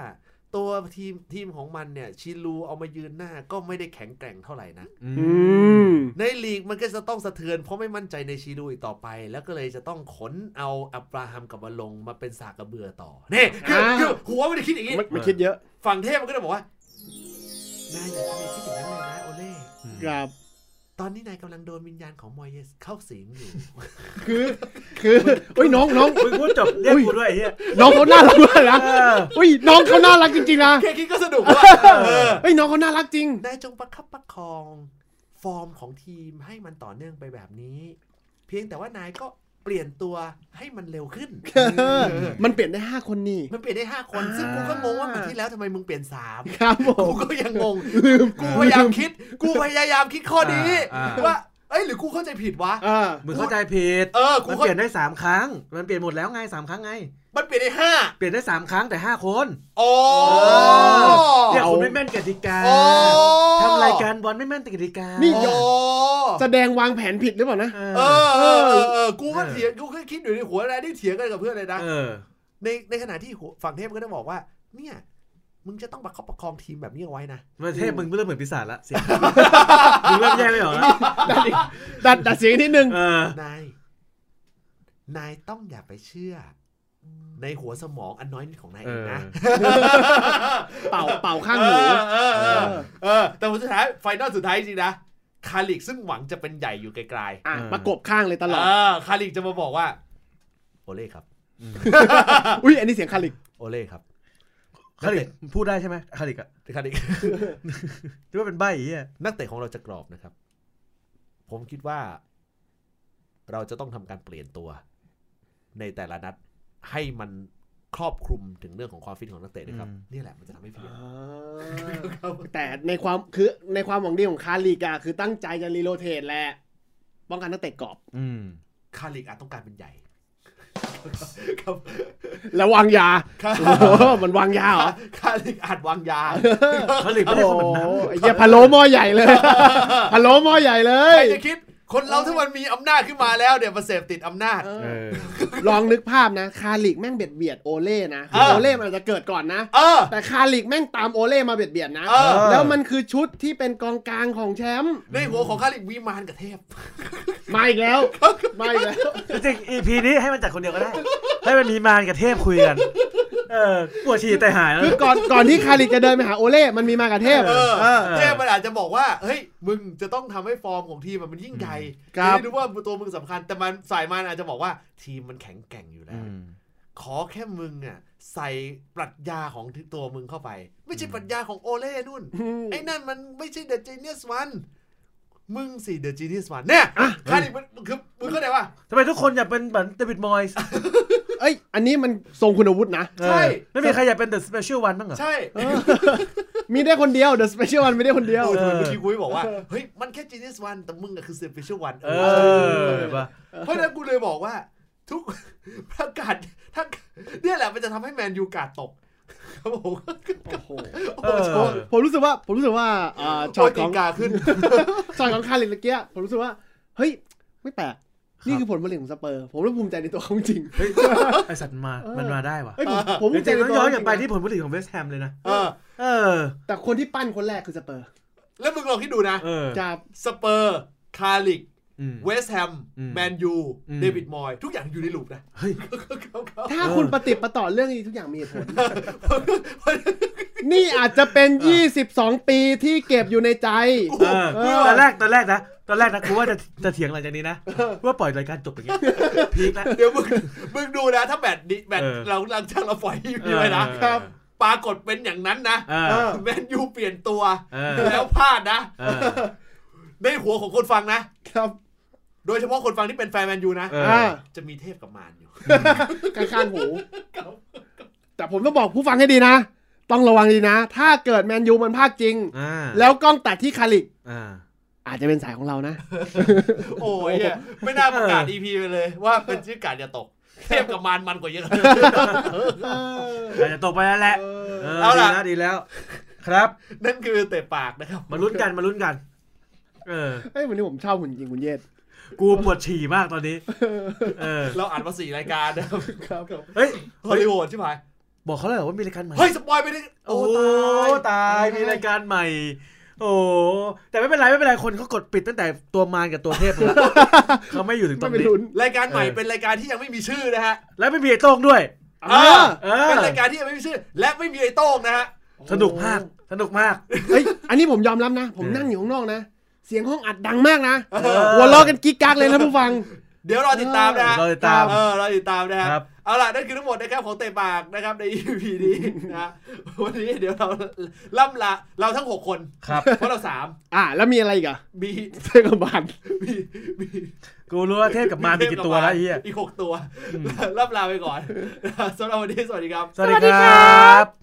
ตัวทีมทีมของมันเนี่ย ชิลูเอามายืนหน้าก็ไม่ได้แข็งแกร่งเท่าไหร่นะอือืมมในลีกมันก็จะต้องสะเทือนเพราะไม่มั่นใจในชิลูอีกต่อไป แล้วก็เลยจะต้องขนเอาอับราฮัมกับมาลงมาเป็นสากกระเบือต่อนี่คืออ่าคือหัวมันจะคิดอย่างนี้มันมันคิดเยอะ ฝั่งเทพมันก็จะบอกว่านายอย่าทำให้คิดอย่างนั้นเลยนะโอเล่ครับต อนนี้นายกำลังโดนวิญญาณของมอยเยสเข้าสิงอยู่ คือคือเฮ้ยน้องน้องมึงพูดจบเรียกกูด้วยไอ้เฮียน้องเขาน่ารักมากนะเออเฮ้ยน้องเขาน่ารักจริงๆนะแค่คิดก็สนุกว่าเออเฮ้ยน้องเขาน่ารักจริงนายจงประคับประคอง ฟอร์มของทีมให้มันต่อเนื่องไปแบบนี้ เพียงแต่ว่านายก็ เปลี่ยนตัวให้มันเร็วขึ้น มันเปลี่ยนได้ห้าคนนี่ มันเปลี่ยนได้ห้าคน ซึ่งกูก็งงว่าปีที่แล้วทำไมมึงเปลี่ยนสามครับผกูมก็ยังงงลืมกูพยายามคิด กูพยายามคิดข้อนี้อ่าว่าเอ้ยหรือกูเข้าใจผิดวะอ่ามึงเข้าใจผิด เออ กูมันเข้าเปลี่ยนได้สามครั้ง มันเปลี่ยนหมดแล้วไงสามครั้งไง มันเปลี่ยนได้ห้าเปลี่ยนได้สามครั้งแต่ห้าคนอ๋อเนี่ยเอาคุณไม่แม่นกติกาโอ้ทำรายการบอลไม่แม่นกติกานี่โอ้แสดงวางแผนผิดหรือเปล่านะเอเอออเออเออเออกูก็เออเถียงกูก็คิดอยู่ในหัวนะนี่เถียงกันกับเพื่อนเลยนะเออในในขณะที่หัวฝั่งเทพก็ได้บอกว่า เนี่ยมึงจะต้องประคับประคองทีมแบบนี้เอาไว้นะประเทศมึงเริ่มเหมือนปีศาจละเสียงมึงเริ่มแยกไม่ออกแล้วดัดอีกดัดดัดเสียงนิดนึงเออนายนายต้องอย่าไปเชื่อ ในหัวสมองอันน้อยนิดของนายเองนะ เป่าเป่าข้างหูเออเออเออเออแต่ผลสุดท้าย final สุดท้ายจริงๆนะ คาร์ริกซึ่งหวังจะเป็นใหญ่อยู่ใกล้อะเออประกบข้างเลยตๆลอดเออคาร์ริกจะมาบอกว่า โอเล่ครับ อุ้ยอันนี้เสียงคาร์ริก โอเล่ครับ คาร์ริกพูดได้ใช่ไหมคาร์ริกอะคาร์ริกที่ว่าเป็นใบ้อีอะนักเตะของเราจะกรอบนะครับ ผมคิดว่า เราจะต้องทำการเปลี่ยนตัว ในแต่ละนัด ให้มันครอบคลุมถึงเรื่องของความฟิตของนักเตะด้วยครับ นี่แหละมันจะทำให้เพี้ยนแต่ในความคือในความหวังดีของคาร์ริกอะคือตั้งใจจะ re-rotate แหละป้องกันนักเตะกรอบอืมคาร์ริกอาจต้องการเป็นใหญ่ครับแล้ววางยาครับโอ้โหมันวางยาเหรอคาร์ริกอาจวางยาคาร์ริกไม่โอ้ได้โหคนแบบนั้นไอ้เหี้ยพะโล้หม้อใหญ่เลยพะโล้หม้อใหญ่เลใครยจะคิด คนเราถ้ามันมีอำนาจขึ้นมาแล้วเดี๋ยวมาเสพติดอำนาจเออเออลองนึกภาพนะ คาร์ริกแม่งเบียดเบียดโอเล่นะเออโอเล่มันอาจจะเกิดก่อนนะเออแต่คาร์ริกแม่งตามโอเล่มาเบียดเบียดนะเออแล้วมันคือชุดที่เป็นกองกลางของแชมป์ในหัวของคาร์ริกมีมารกับเทพ มาอีกแล้ว มาอีกแล้ว จริงๆ EP นี้ให้มันจัดคนเดียวก็ได้ ให้มันมีมารกับเทพคุยกัน เออปวดฉี่แต่หายแล้ว คือก่อนก่อนที่คาลิกจะเดินไปหาโอเล่ มันมีมากับเทพเออเออ เทพมันอาจจะบอกว่า เฮ้ย มึงจะต้องทำให้ฟอร์มของทีมมันยิ่งใหญ่ครับจะได้รู้ว่าตัวมึงสำคัญ แต่มันสายมันอาจจะบอกว่าทีมมันแข็งแกร่งอยู่แล้อืวมขอแค่มึงอะใส่ปรัชญาของตัวมึงเข้าไป ไม่ใช่ปรัชญาของโอเล่นุ่น ไอ้นั่นมันไม่ใช่ The Genius One มึงสิ The Genius One เนี่ยคาร์ริกมันคือมึงเข้าใจว่าทำไมทุกคนอยากเป็นเหมือนเดวิดมอยส์ เอ้ย อันนี้มันทรงคุณอาวุธนะ ใช่ ไม่มีใครอยากเป็น The Special One บ้างเหรอ ใช่ มีได้คนเดียว The Special One ไม่ได้คนเดียวโอ้ทำไมเมื่อกี้กูไม่บอกว่า เฮ้ย มันแค่ Genius One แต่มึงอะคือ Special One เออเห็นปะเพราะฉะนั้นกูเลยบอกว่า ทุกประการถ้าเนี่ยแหละมันจะทำให้แมนยูการ์ดตกครับผมโอ้โหเออโอ้ผมรู้สึกว่าผมรู้สึกว่าอ่าช็ช็ออตตของกาขึ้นช็อตของคาริกเมื่อกี้ผมรู้สึกว่า เฮ้ย ไม่แปลก นี่คือผลผลิตของสเปอร์ ผมรู้ภูมิใจในตัวเขาจริงเฮ้ยไอสัตว์มามันมาได้ว่ะเฮ้ยผมผมภูจมิใจริงๆในต้องตัวย้อนเขากลับไปจริที่งๆผลผลิตของเวสต์แฮมเลยนะเออเออ แต่คนที่ปั้นคนแรกคือสเปอร์ แล้วมึงลองคิดดูนะเออจะสเปอร์คาลิกอืมเวสต์แฮมอืมแมนยูอืมเดวิดมอย ทุกอย่างอยู่ในลูปนะเฮ้ยถ้าเออคุณปฏิดประต่อเรื่องนี้ทุกอย่างมีเหตุผล นี่อาจจะเป็น 22 ปีที่เก็บอยู่ในใจเออเออตอนแรกตอนแรกนะ ตอนแรกนะกูว่าจะจะเถียงหลังจากนี้นะว่าปล่อยรายการจบอย่างเงี้ยพีคแล้วเดี๋ยวมึงมึงดูนะถ้าแบตดิแบตเออเราหลังจากเราปล่อยอยู่ไปนะเออครับปรากฏเป็นอย่างนั้นนะเออเออแมนยูเปลี่ยนตัวเออแล้วพลาดนะเออในหัวของคนฟังนะครับ โดยเฉพาะคนฟังที่เป็นแฟนแมนยูนะเอออ่าจะมีเทพกับมารอยู่ข้างๆหูแต่ผมต้องบอกผู้ฟังให้ดีนะต้องระวังดีนะ ถ้าเกิดแมนยูมันพากจริงอ่าแล้วกล้องตัดที่คาลิก อ่าอาจจะเป็นสายของเรานะ โอ้ยเนี่ยไม่น่าประกาศ EP ไปเลย ว่าเป็นชื่อการจะตก เทพกับมารมันกว่าเยอะอาจจะตกไปแล้วแหละเออเอาดีล่ะแล้วดีแล้ว ครับ นั่นคือเตะปากนะครับ มาลุ้นกันมาลุ้นกัน เออเฮ้ยวันนี้ผมชอบหุ่นจริงคุณเยศกูปวดฉี่มากตอนนี้ เออ เราอ่านมาสี่รายการนะครับครับเฮ้ยฮอลลีวูดใช่ไหมบอกเขาเลยเหรอว่ามีรายการใหม่ เฮ้ย สปอยไปดิโอ้โอ้ตาย ตาย มีรายการใหม่ โอ้แต่ไม่เป็นไรไม่เป็นไรคนเขากดปิดตั้งแต่ตัวมารกับตัวเทพแล้วเขาไม่อยู่ถึงตรไม่งเป็นนี้ลุ้นรายการใหม่เออเป็นรายการที่ยังไม่มีชื่อนะฮะ และไม่มีไอ้โต้งด้วยอ่าเออเป็นรายการที่ยังไม่มีชื่อ และไม่มีไอ้โต้งนะฮะสนุกมากสนุกมากเฮ้ยอันนี้ผมยอมรับนะ ผมเออนั่งอยู่ข้างนอกนะเสียงห้องอัดดังมากนะเออหัวเราะกันกิ๊กกักเลยนะผู้ฟัง เดี๋ยวรอติดตามนะฮะเราติดตามเออรอติดตามนะฮะครับ เอาล่ะ นั่นคือทั้งหมดนะครับของเตะปากนะครับใน EP นี้นะฮะวันนี้เดี๋ยวเราล่ำลาเราทั้ง 6 คนครับเพราะเราสามอะแล้วมีอะไรอีกอะมีเสื้อกระบาลมีมีกูรู้ว่าเทพกับมารมีกี่ตัวแล้วไอ้เหี้ยอีกหกตัวล่ำลาไปก่อนสำหรับวันนี้สวัสดีครับ สวัสดีครับ